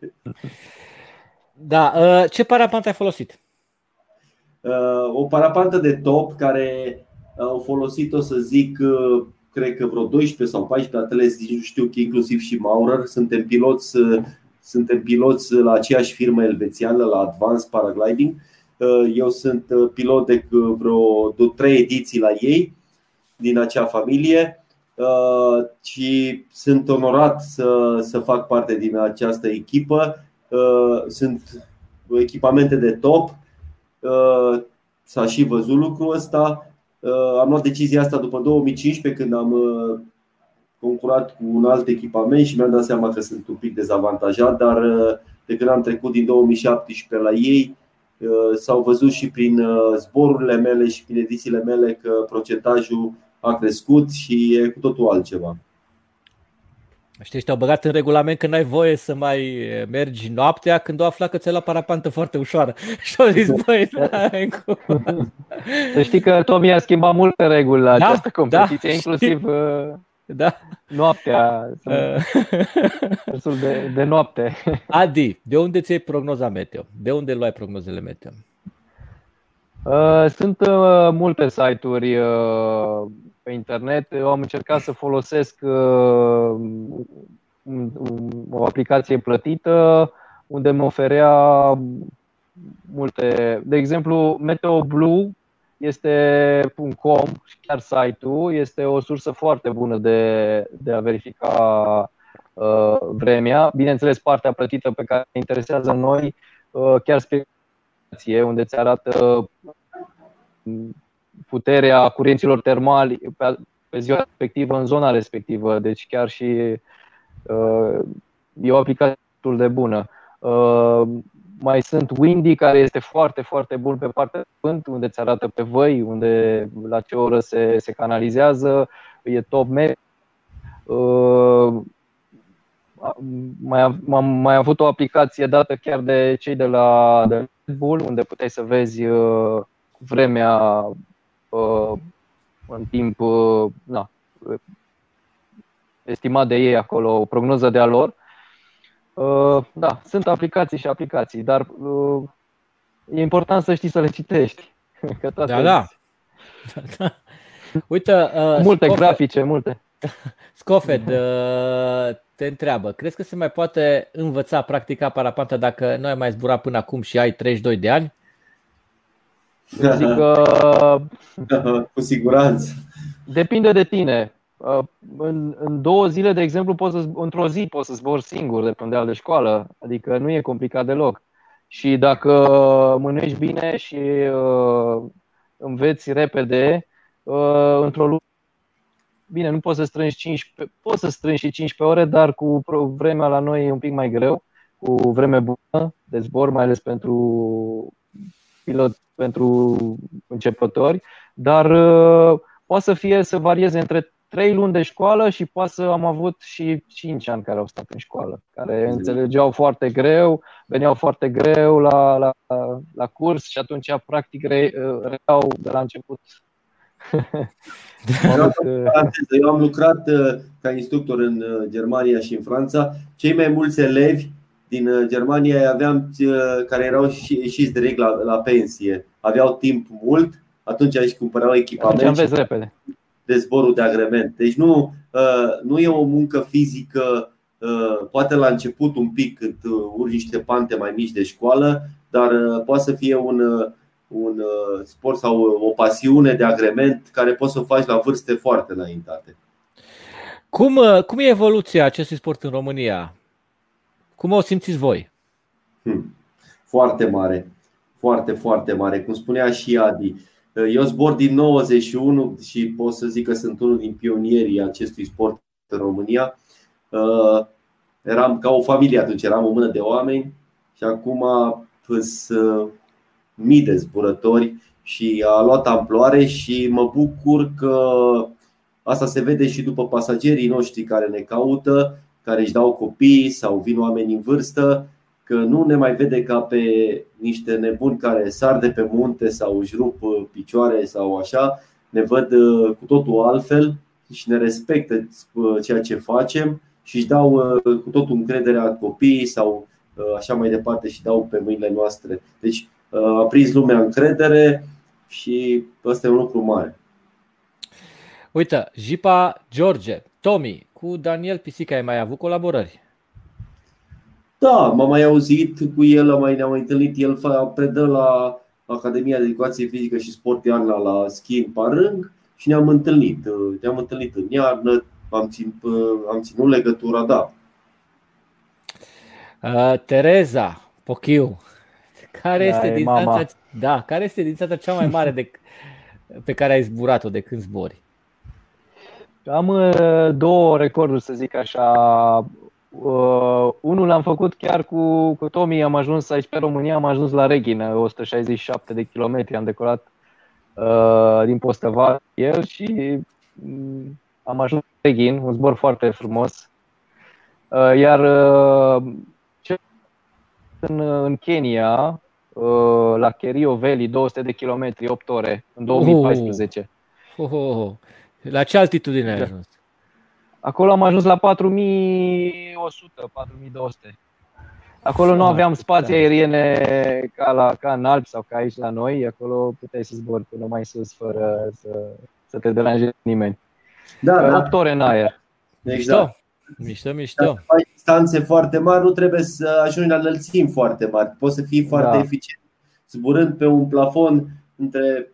Da, uh, ce parapantă ai folosit? Uh, o parapantă de top care au folosit-o să zic cred că vreo 12 sau 14 atleti, nu știu că inclusiv și Maurer, suntem piloți, suntem piloți la aceeași firmă elvețiană, la Advanced Paragliding. Eu sunt pilot de vreo 3 ediții la ei, din acea familie și sunt onorat să, să fac parte din această echipă. Sunt echipamente de top, s-a și văzut lucrul ăsta. Uh, am luat decizia asta după 2015 când am uh, concurat cu un alt echipament și mi-am dat seama că sunt un pic dezavantajat, dar uh, de când am trecut din 2017 la ei, s-au văzut și prin zborurile mele și prin edițiile mele că procentajul a crescut și e cu totul altceva. Știi, te-au băgat în regulament că n-ai voie să mai mergi noaptea când o afla că ți-ai la parapantă foarte ușoară. Și au zis, băi, Să știi că Tomi a schimbat multe reguli la da, această competiție, da, inclusiv da. noaptea, destul de, de noapte. Adi, de unde ți-ai prognoza meteo? De unde luai prognozele meteo? Sunt multe site-uri pe internet. Eu am încercat să folosesc uh, o aplicație plătită unde mă oferea multe. De exemplu, MeteoBlue este .com și chiar site-ul este o sursă foarte bună de, de a verifica uh, vremea. Bineînțeles, partea plătită pe care interesează noi, uh, chiar speculație, unde îți arată puterea curenților termali pe, pe ziua respectivă în zona respectivă. Deci chiar și uh, e o aplicație de bună. Uh, mai sunt Windy, care este foarte, foarte bun pe partea de vânt, unde îți arată pe văi, unde la ce oră se, se canalizează, e top map. Uh, mai, am mai avut o aplicație dată chiar de cei de la de Red Bull, unde puteai să vezi uh, vremea Uh, în timp uh, na, estimat de ei acolo, o prognoză de a lor. Uh, da, sunt aplicații și aplicații, dar e important să știi să le citești. Că da, da. da, da. Uite, uh, multe Scofed, grafice, multe. Scofed uh, te întreabă, crezi că se mai poate învăța, practica parapanta dacă nu ai mai zburat până acum și ai 32 de ani? Zic că... Cu siguranță. Depinde de tine. Uh, în, în două zile, de exemplu, poți să, într-o zi poți să zbori singur de pe unde de școală. Adică nu e complicat deloc. Și dacă mănânci bine și uh, înveți repede, uh, într-o lună, bine, nu poți să strângi 15, poți să strângi și 15 ore, dar cu vremea la noi e un pic mai greu, cu vreme bună de zbor, mai ales pentru pilot pentru începători, dar uh, poate să fie să varieze între trei luni de școală și poate să am avut și cinci ani care au stat în școală, care înțelegeau foarte greu, veneau foarte greu la, la, la curs și atunci practic re, reau de la început. Eu am lucrat uh, ca instructor în uh, Germania și în Franța. Cei mai mulți elevi din uh, Germania aveam care erau ieșiți direct la, la pensie. Aveau timp mult, atunci își cumpărau echipament. Atunci repede de zborul de agrement. Deci nu, uh, nu e o muncă fizică, uh, poate la început un pic când uh, urci niște pante mai mici de școală, dar poate să fie un, un sport sau o pasiune de agrement care poți să o faci la vârste foarte înaintate. Cum, cum e evoluția acestui sport în România? Cum o simțiți voi? Hmm. Foarte mare. Foarte, foarte mare. Cum spunea și Adi, eu zbor din 91 și pot să zic că sunt unul din pionierii acestui sport în România. Uh, eram ca o familie atunci, eram o mână de oameni și acum sunt uh, mii de zburători și a luat amploare și mă bucur că asta se vede și după pasagerii noștri care ne caută, care își dau copii sau vin oameni în vârstă că nu ne mai vede ca pe niște nebuni care sar de pe munte sau își rup uh, picioare sau așa, ne văd uh, cu totul altfel și ne respectă uh, ceea ce facem și își dau cu totul încrederea copiii sau așa mai departe și dau pe mâinile noastre. Deci a prins lumea încredere și ăsta e un lucru mare. Uite, Jipa George, Tommy, cu Daniel Pisica ai mai avut colaborări? Da, m-am mai auzit cu el, am mai, ne-am mai întâlnit. El predă la Academia de Educație Fizică și Sport iarna la schi în Parâng și ne-am întâlnit. Ne-am întâlnit în iarnă, am ținut, am ținut legătura, da. Uh, Tereza Pochiu, care da, este distanța, da, care este distanța cea mai mare de, pe care ai zburat-o de când zbori? Am uh, două recorduri, să zic așa. Uh, unul l-am făcut chiar cu, cu Tomi, am ajuns aici pe România, am ajuns la Reghină, 167 de kilometri, am decolat uh, din Postăva el și um, am ajuns la Reghin, un zbor foarte frumos. Uh, iar uh, în, în Kenya, uh, la Kerio Valley, 200 de kilometri, 8 ore, în 2014. Oh, oh, oh. La ce altitudine ai da. ajuns? Acolo am ajuns la 4100, 4200. Acolo nu aveam spații aeriene ca, la, ca în Alpi sau ca aici la noi. Acolo puteai să zbori până mai sus fără să, să te deranjeze nimeni. Da, da. 8 ore în aer. Exact. Mișto, mișto. Dacă faci distanțe foarte mari, nu trebuie să ajungi la înălțimi foarte mari. Poți să fii foarte da. eficient zburând pe un plafon între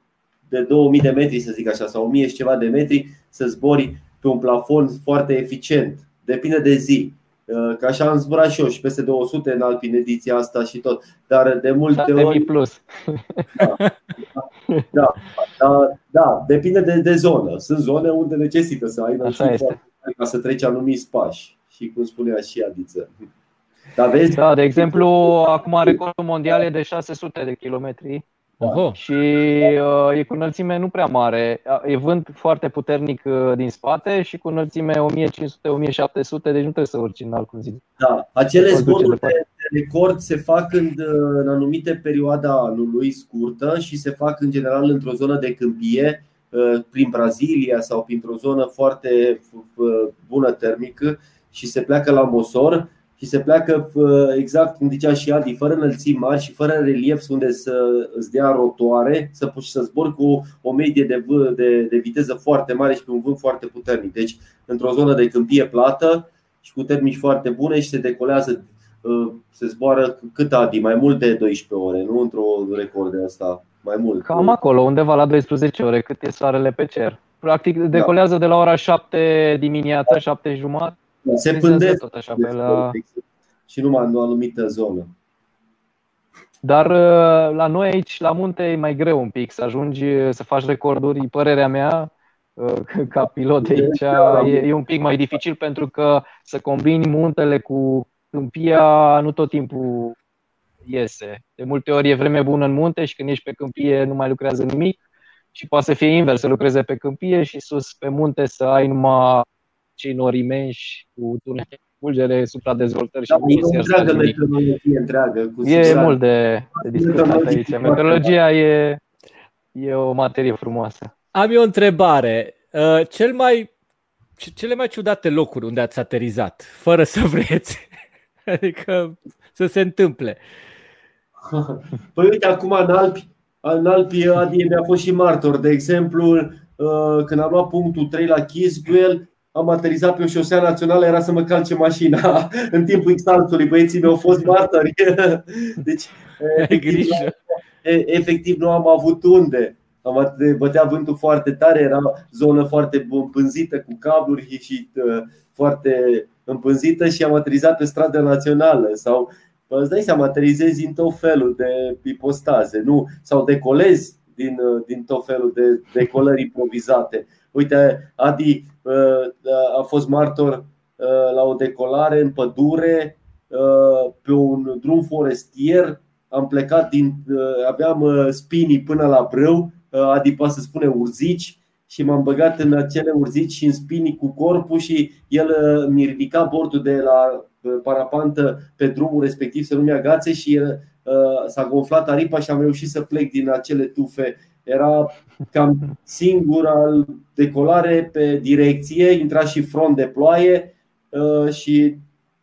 de 2000 de metri, să zic așa, sau 1000 și ceva de metri, să zbori pe un plafon foarte eficient. Depinde de zi. Uh, că așa am zburat și eu și peste 200 în Alpine ediția asta și tot. Dar de multe ori. plus. Da, da, da, da, depinde de, de zonă. Sunt zone unde necesită să ai ca să treci anumiți pași. Și cum spunea și Adiță. Da, vezi? Da, de exemplu, acum recordul mondial e de 600 de kilometri Oho. Și uh, e cu înălțime nu prea mare. E vânt foarte puternic uh, din spate și cu înălțime 1500-1700, deci nu trebuie să urci în cum zic. Da, acele zboruri de, de record se fac în, în anumite perioade a anului scurtă și se fac în general într-o zonă de câmpie, uh, prin Brazilia sau printr-o zonă foarte uh, bună termică și se pleacă la Mosor și se pleacă exact cum zicea și Adi, fără înălțimi mari și fără relief unde să îți dea rotoare, să poți să zbori cu o medie de, v- de, de viteză foarte mare și pe un vânt foarte puternic. Deci, într-o zonă de câmpie plată și cu termici foarte bune și se decolează, ă, se zboară cât Adi, mai mult de 12 ore, nu într-o record de asta, mai mult. Cam acolo, undeva la 12 ore, cât e soarele pe cer. Practic decolează da. de la ora 7 dimineața, 7 jumătate se pândesc tot așa pe la... și numai în o anumită zonă. Dar uh, la noi aici, la munte, e mai greu un pic să ajungi să faci recorduri. Părerea mea, uh, ca pilot de aici, e, e un pic mai dificil pentru că să combini muntele cu câmpia nu tot timpul iese. De multe ori e vreme bună în munte și când ești pe câmpie nu mai lucrează nimic și poate să fie invers, să lucreze pe câmpie și sus pe munte să ai numai cei nori imensi cu tunele fulgere, supradezvoltări da, și e întreagă metodologie întreagă. Cu e mult de, de discutat aici. Metodologia e, e o materie frumoasă. Am eu o întrebare. Uh, cel mai, cele mai ciudate locuri unde ați aterizat, fără să vreți, adică să se întâmple. Păi uite, acum în Alpi, în Alpi Adi mi-a fost și martor. De exemplu, uh, când am luat punctul 3 la Chisbuel, am aterizat pe o șosea națională, era să mă calce mașina în timpul exaltului. Băieții mi-au fost martori. Deci, efectiv, efectiv, nu am avut unde. Am bătea vântul foarte tare, era zonă foarte împânzită cu cabluri și uh, foarte împânzită și am aterizat pe stradă națională sau îți dai seama, aterizezi în tot felul de ipostaze, nu? Sau decolezi din, uh, din tot felul de decolări improvizate. Uite, Adi uh, a fost martor la o decolare în pădure pe un drum forestier. Am plecat din. aveam spinii până la brâu Uh, Adi poate să spune urzici și m-am băgat în acele urzici și în spinii cu corpul și el uh, mi ridica bordul de la uh, parapantă pe drumul respectiv să nu mi agațe și el, s-a gonflat aripa și am reușit să plec din acele tufe. Era cam singur al decolare pe direcție, intra și front de ploaie și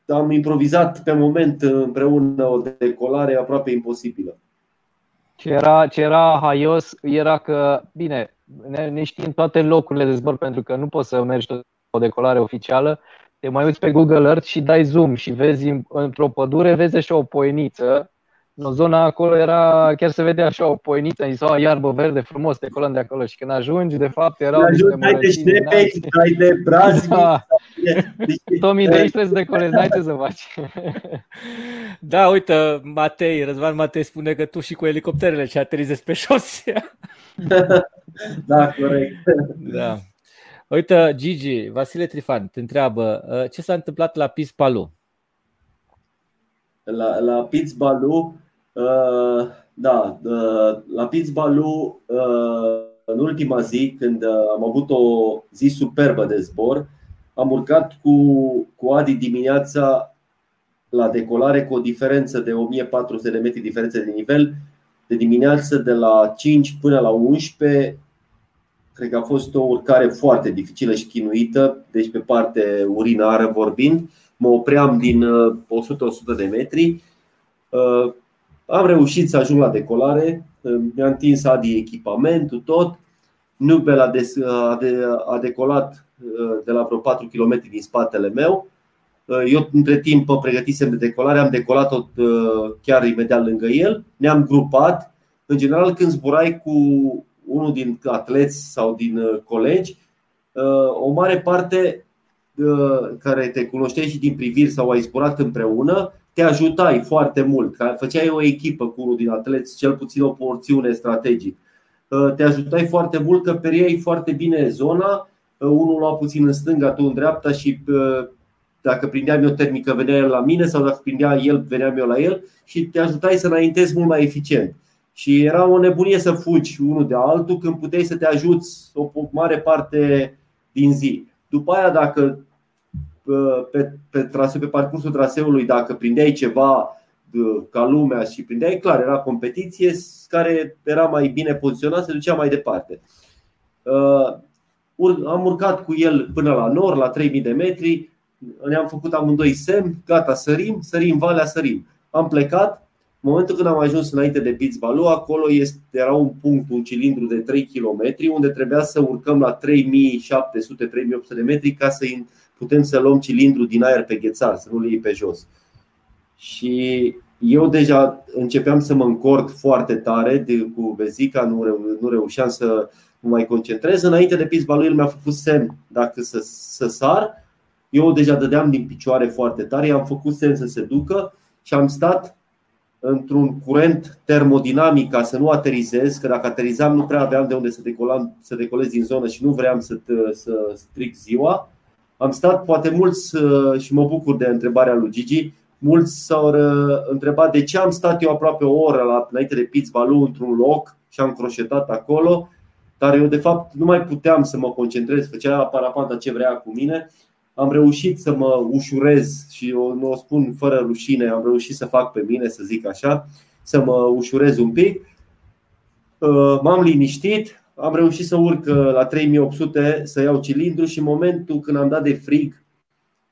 am improvizat pe moment împreună o decolare aproape imposibilă. Ce era, ce era haios era că, bine, ne, ne știm toate locurile de zbor pentru că nu poți să mergi tot o decolare oficială. Te mai uiți pe Google Earth și dai zoom și vezi într-o pădure, vezi așa o poieniță. În zona acolo era, chiar se vedea așa o poieniță, sau o iarbă verde frumos, te colăm de acolo și când ajungi, de fapt, erau niște mărăcini. Ai de brazi, da. Tomii de aici trebuie să decolezi, n-ai ce să faci. Da, uite, Matei, Răzvan Matei spune că tu și cu elicopterele ce aterizezi pe șosea. Da, corect. Da. Uite, Gigi, Vasile Trifan te întreabă uh, ce s-a întâmplat la Pispalu? La, la Pispalu, uh, da, uh, la Pispalu, uh, în ultima zi, când uh, am avut o zi superbă de zbor, am urcat cu, cu Adi dimineața la decolare cu o diferență de 1400 de metri diferență de nivel, de dimineață de la 5 până la 11. Cred că a fost o urcare foarte dificilă și chinuită, deci pe parte urinară vorbind. Mă opream din 100-100 uh, de metri. Uh, am reușit să ajung la decolare, uh, mi-a întins Adi echipamentul, tot. Nubel a, de, a, de, a decolat de la vreo 4 km din spatele meu Uh, eu, între timp, pregătisem de decolare, am decolat-o uh, chiar imediat lângă el. Ne-am grupat. În general, când zburai cu unul din atleți sau din uh, colegi, o mare parte care te cunoșteai și din priviri sau ai zburat împreună, te ajutai foarte mult. Făceai o echipă cu unul din atleți, cel puțin o porțiune strategic. Te ajutai foarte mult că periai foarte bine zona, unul lua puțin în stânga, tu în dreapta și dacă prindeam eu termică, venea el la mine sau dacă prindea el, veneam eu la el și te ajutai să înaintezi mult mai eficient. Și era o nebunie să fugi unul de altul când puteai să te ajuți o mare parte din zi. După aia, dacă pe, pe, traseu, pe parcursul traseului, dacă prindeai ceva ca lumea și prindeai, clar, era competiție care era mai bine poziționat, se ducea mai departe. Am urcat cu el până la nord, la 3000 de metri, ne-am făcut amândoi semn, gata, sărim, sărim valea, sărim. Am plecat, în momentul când am ajuns înainte de Bitzbalu, acolo este, era un punct, un cilindru de 3 km, unde trebuia să urcăm la 3700-3800 de metri ca să putem să luăm cilindru din aer pe ghețar, să nu-l iei pe jos. Și eu deja începeam să mă încord foarte tare de, cu vezica, nu, reu, nu reușeam să mă mai concentrez. Înainte de Bitzbalu, el mi-a făcut semn dacă să, să sar eu deja dădeam din picioare foarte tare, i-am făcut semn să se ducă și am stat într-un curent termodinamic ca să nu aterizez, că dacă aterizam nu prea aveam de unde să, decolam, să decolez din zonă și nu vreau să, să stric ziua. Am stat poate mulți și mă bucur de întrebarea lui Gigi, mulți s-au întrebat de ce am stat eu aproape o oră la, înainte de Pizz Balu într-un loc și am croșetat acolo dar eu de fapt nu mai puteam să mă concentrez, făcea parapanta ce vrea cu mine. Am reușit să mă ușurez și eu nu o spun fără rușine, am reușit să fac pe mine, să zic așa, să mă ușurez un pic. Uh, m-am liniștit, am reușit să urc uh, la 3800 să iau cilindru și în momentul când am dat de frig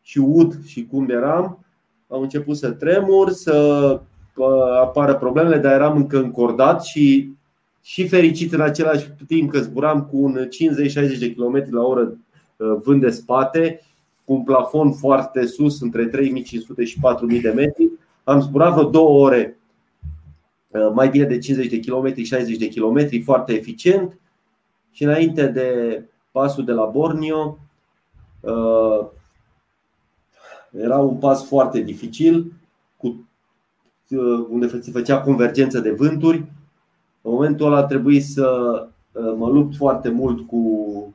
și ud și cum eram, am început să tremur, să uh, apară problemele, dar eram încă încordat și și fericit în același timp că zburam cu un 50-60 de km la oră vânt de spate, cu un plafon foarte sus, între 3500 și 4000 de metri. Am zburat vreo două ore Uh, mai bine de 50 de km, 60 de km, foarte eficient. Și înainte de pasul de la Borneo, uh, era un pas foarte dificil, cu, uh, unde se făcea convergență de vânturi. În momentul ăla trebuie să mă lupt foarte mult cu,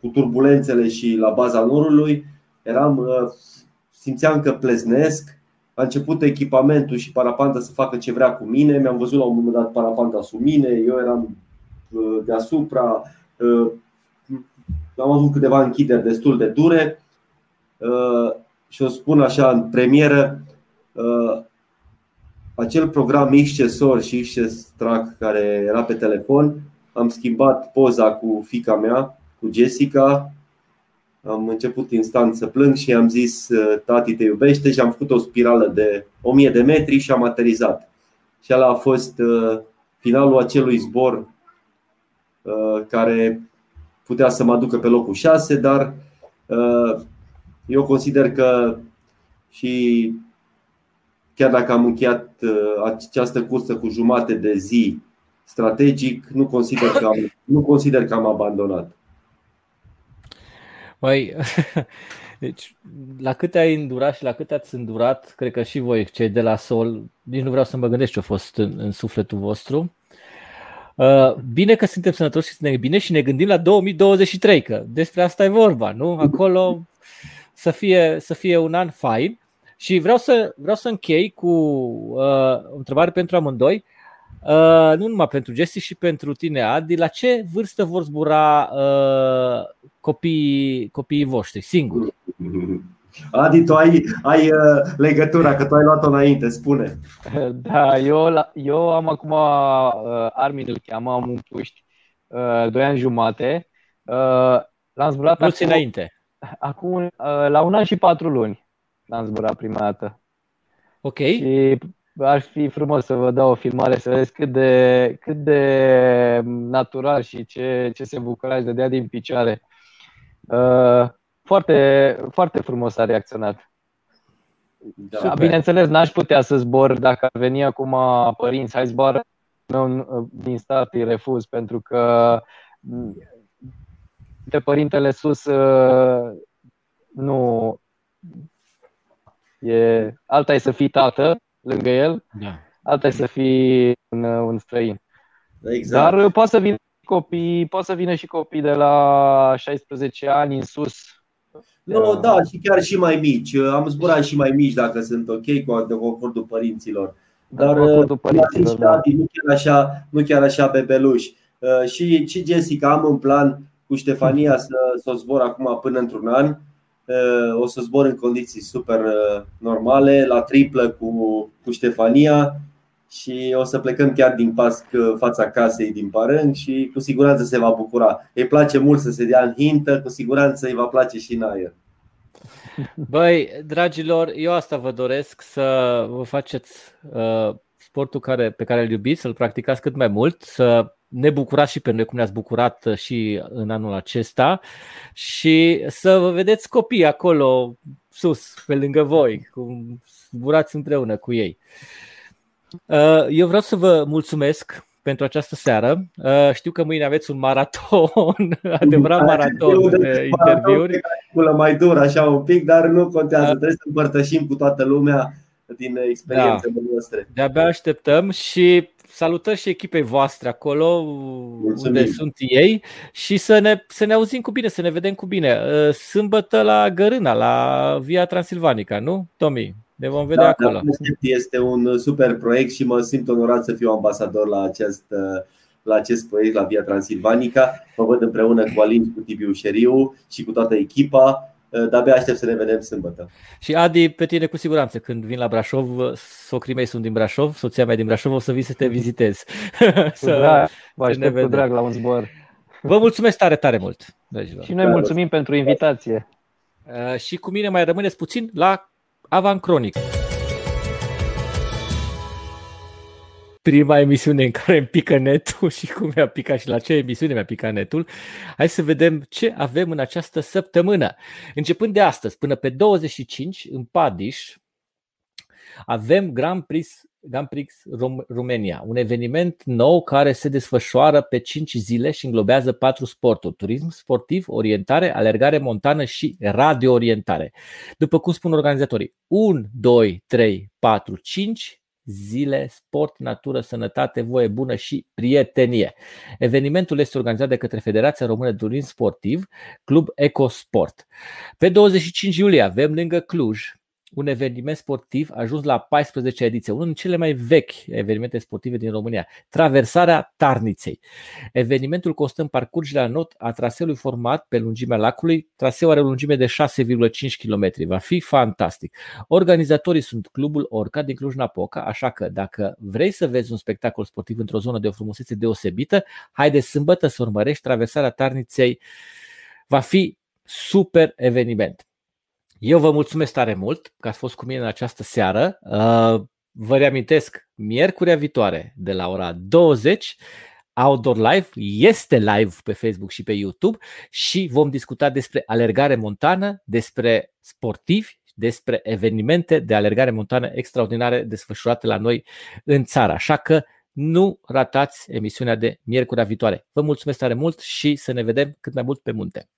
cu turbulențele și la baza norului. Eram, simțeam că pleznesc, a început echipamentul și parapanta să facă ce vrea cu mine. Mi-am văzut la un moment dat parapanta sub mine, eu eram uh, deasupra. Uh, am avut câteva închideri destul de dure uh, și o spun așa în premieră acel program Ixcesor și Ixcestrack care era pe telefon am schimbat poza cu fica mea, cu Jessica am început instant să plâng și am zis tati te iubește și am făcut o spirală de 1000 de metri și am aterizat. Și ăla a fost uh, finalul acelui zbor uh, care putea să mă aducă pe locul 6, dar uh, eu consider că și chiar dacă am încheiat această cursă cu jumate de zi strategic, nu consider că am, nu consider că am abandonat. Mai, deci, la câte ai îndurat și la câte ați îndurat, cred că și voi, cei de la Sol, nici nu vreau să mă gândesc ce a fost în, în sufletul vostru. Uh, bine că suntem sănătoși și suntem bine și ne gândim la 2023, că despre asta e vorba, nu? Acolo să fie, să fie un an fain. Și vreau să, vreau să închei cu uh, o întrebare pentru amândoi. Uh, nu numai pentru Jesse și pentru tine, Adi, la ce vârstă vor zbura uh, copiii, copiii voștri, singuri? Adi, tu ai, ai uh, legătura, că tu ai luat-o înainte, spune. Da, eu, eu am acum, uh, Armin îl cheamă, am un puști, uh, 2 ani jumate. Uh, l-am zburat acum, înainte. Acum, uh, la un an și patru luni l-am zburat prima dată. Ok. Și ar fi frumos să vă dau o filmare să vedeți cât de, cât de natural și ce, ce se bucura și dădea din picioare. Uh, foarte, foarte frumos a reacționat. Da, bineînțeles, n-aș putea să zbor dacă ar veni acum părinți, hai zboară meu din start îi refuz pentru că de părintele sus uh, nu e alta e să fii tată lângă el, da. alta e să fii un, un străin. Exact. Dar poate să vină copii, poate să vină și copii de la 16 ani în sus. Nu, da, și chiar și mai mici. Am zburat și mai mici dacă sunt ok cu de acordul părinților. Dar acordul părinților, da. nu chiar așa, nu chiar așa bebeluș. Uh, și, și Jessica am în plan cu Ștefania să, să o zbor acum până într-un an o să zbor în condiții super uh, normale, la triplă cu, cu Ștefania și o să plecăm chiar din pasc uh, fața casei din Parâng și cu siguranță se va bucura. Îi place mult să se dea în hintă, cu siguranță îi va place și în aer. Băi, dragilor, eu asta vă doresc să vă faceți uh, sportul care, pe care îl iubiți, să-l practicați cât mai mult, să ne bucurați și pe noi cum ne-ați bucurat și în anul acesta și să vă vedeți copii acolo sus, pe lângă voi, cum zburați împreună cu ei. Uh, eu vreau să vă mulțumesc pentru această seară. Uh, știu că mâine aveți un maraton, adevărat maraton de interviuri. Mai dur așa un pic, dar nu contează, da. trebuie să împărtășim cu toată lumea din experiențele da. noastre. De-abia așteptăm și salutări și echipei voastre acolo Mulțumim. unde sunt ei și să ne, să ne auzim cu bine, să ne vedem cu bine. Uh, sâmbătă la Gărâna, la Via Transilvanica, nu, Tomi? Ne vom vedea da, acolo. Da, este un super proiect și mă simt onorat să fiu ambasador la acest, la acest proiect, la Via Transilvanica. Mă văd împreună cu Alin, cu Tibiu Șeriu și cu toată echipa. De-abia aștept să ne vedem sâmbătă. Și Adi, pe tine cu siguranță, când vin la Brașov, socrii mei sunt din Brașov, soția mea din Brașov, o să vii să te vizitez. Cu drag, vă aștept cu drag la un zbor. Vă mulțumesc tare, tare mult. Dragilor. Și noi mulțumim pentru invitație. Uh, și cu mine mai rămâneți puțin la Avan Cronic. Prima emisiune în care îmi pică netul și cum mi-a picat și la ce emisiune mi-a picat netul. Hai să vedem ce avem în această săptămână. Începând de astăzi până pe 25 în Padiș, avem Grand Prix Grand Prix România, un eveniment nou care se desfășoară pe 5 zile și înglobează patru sporturi: turism sportiv, orientare, alergare montană și radioorientare. După cum spun organizatorii, 1, 2, 3, 4, 5 zile, sport, natură, sănătate, voie bună și prietenie. Evenimentul este organizat de către Federația Română de Turism Sportiv, Club Ecosport. Pe 25 iulie avem lângă Cluj un eveniment sportiv ajuns la 14 ediție, unul din cele mai vechi evenimente sportive din România, traversarea Tarniței. Evenimentul constă în parcurgerea not a traseului format pe lungimea lacului. Traseul are o lungime de 6,5 km. Va fi fantastic. Organizatorii sunt Clubul Orca din Cluj-Napoca, așa că dacă vrei să vezi un spectacol sportiv într-o zonă de o frumusețe deosebită, haide sâmbătă să urmărești traversarea Tarniței. Va fi super eveniment. Eu vă mulțumesc tare mult că ați fost cu mine în această seară. Uh, vă reamintesc, miercurea viitoare de la ora 20 Outdoor Live este live pe Facebook și pe YouTube și vom discuta despre alergare montană, despre sportivi, despre evenimente de alergare montană extraordinare desfășurate la noi în țară. Așa că nu ratați emisiunea de miercurea viitoare. Vă mulțumesc tare mult și să ne vedem cât mai mult pe munte.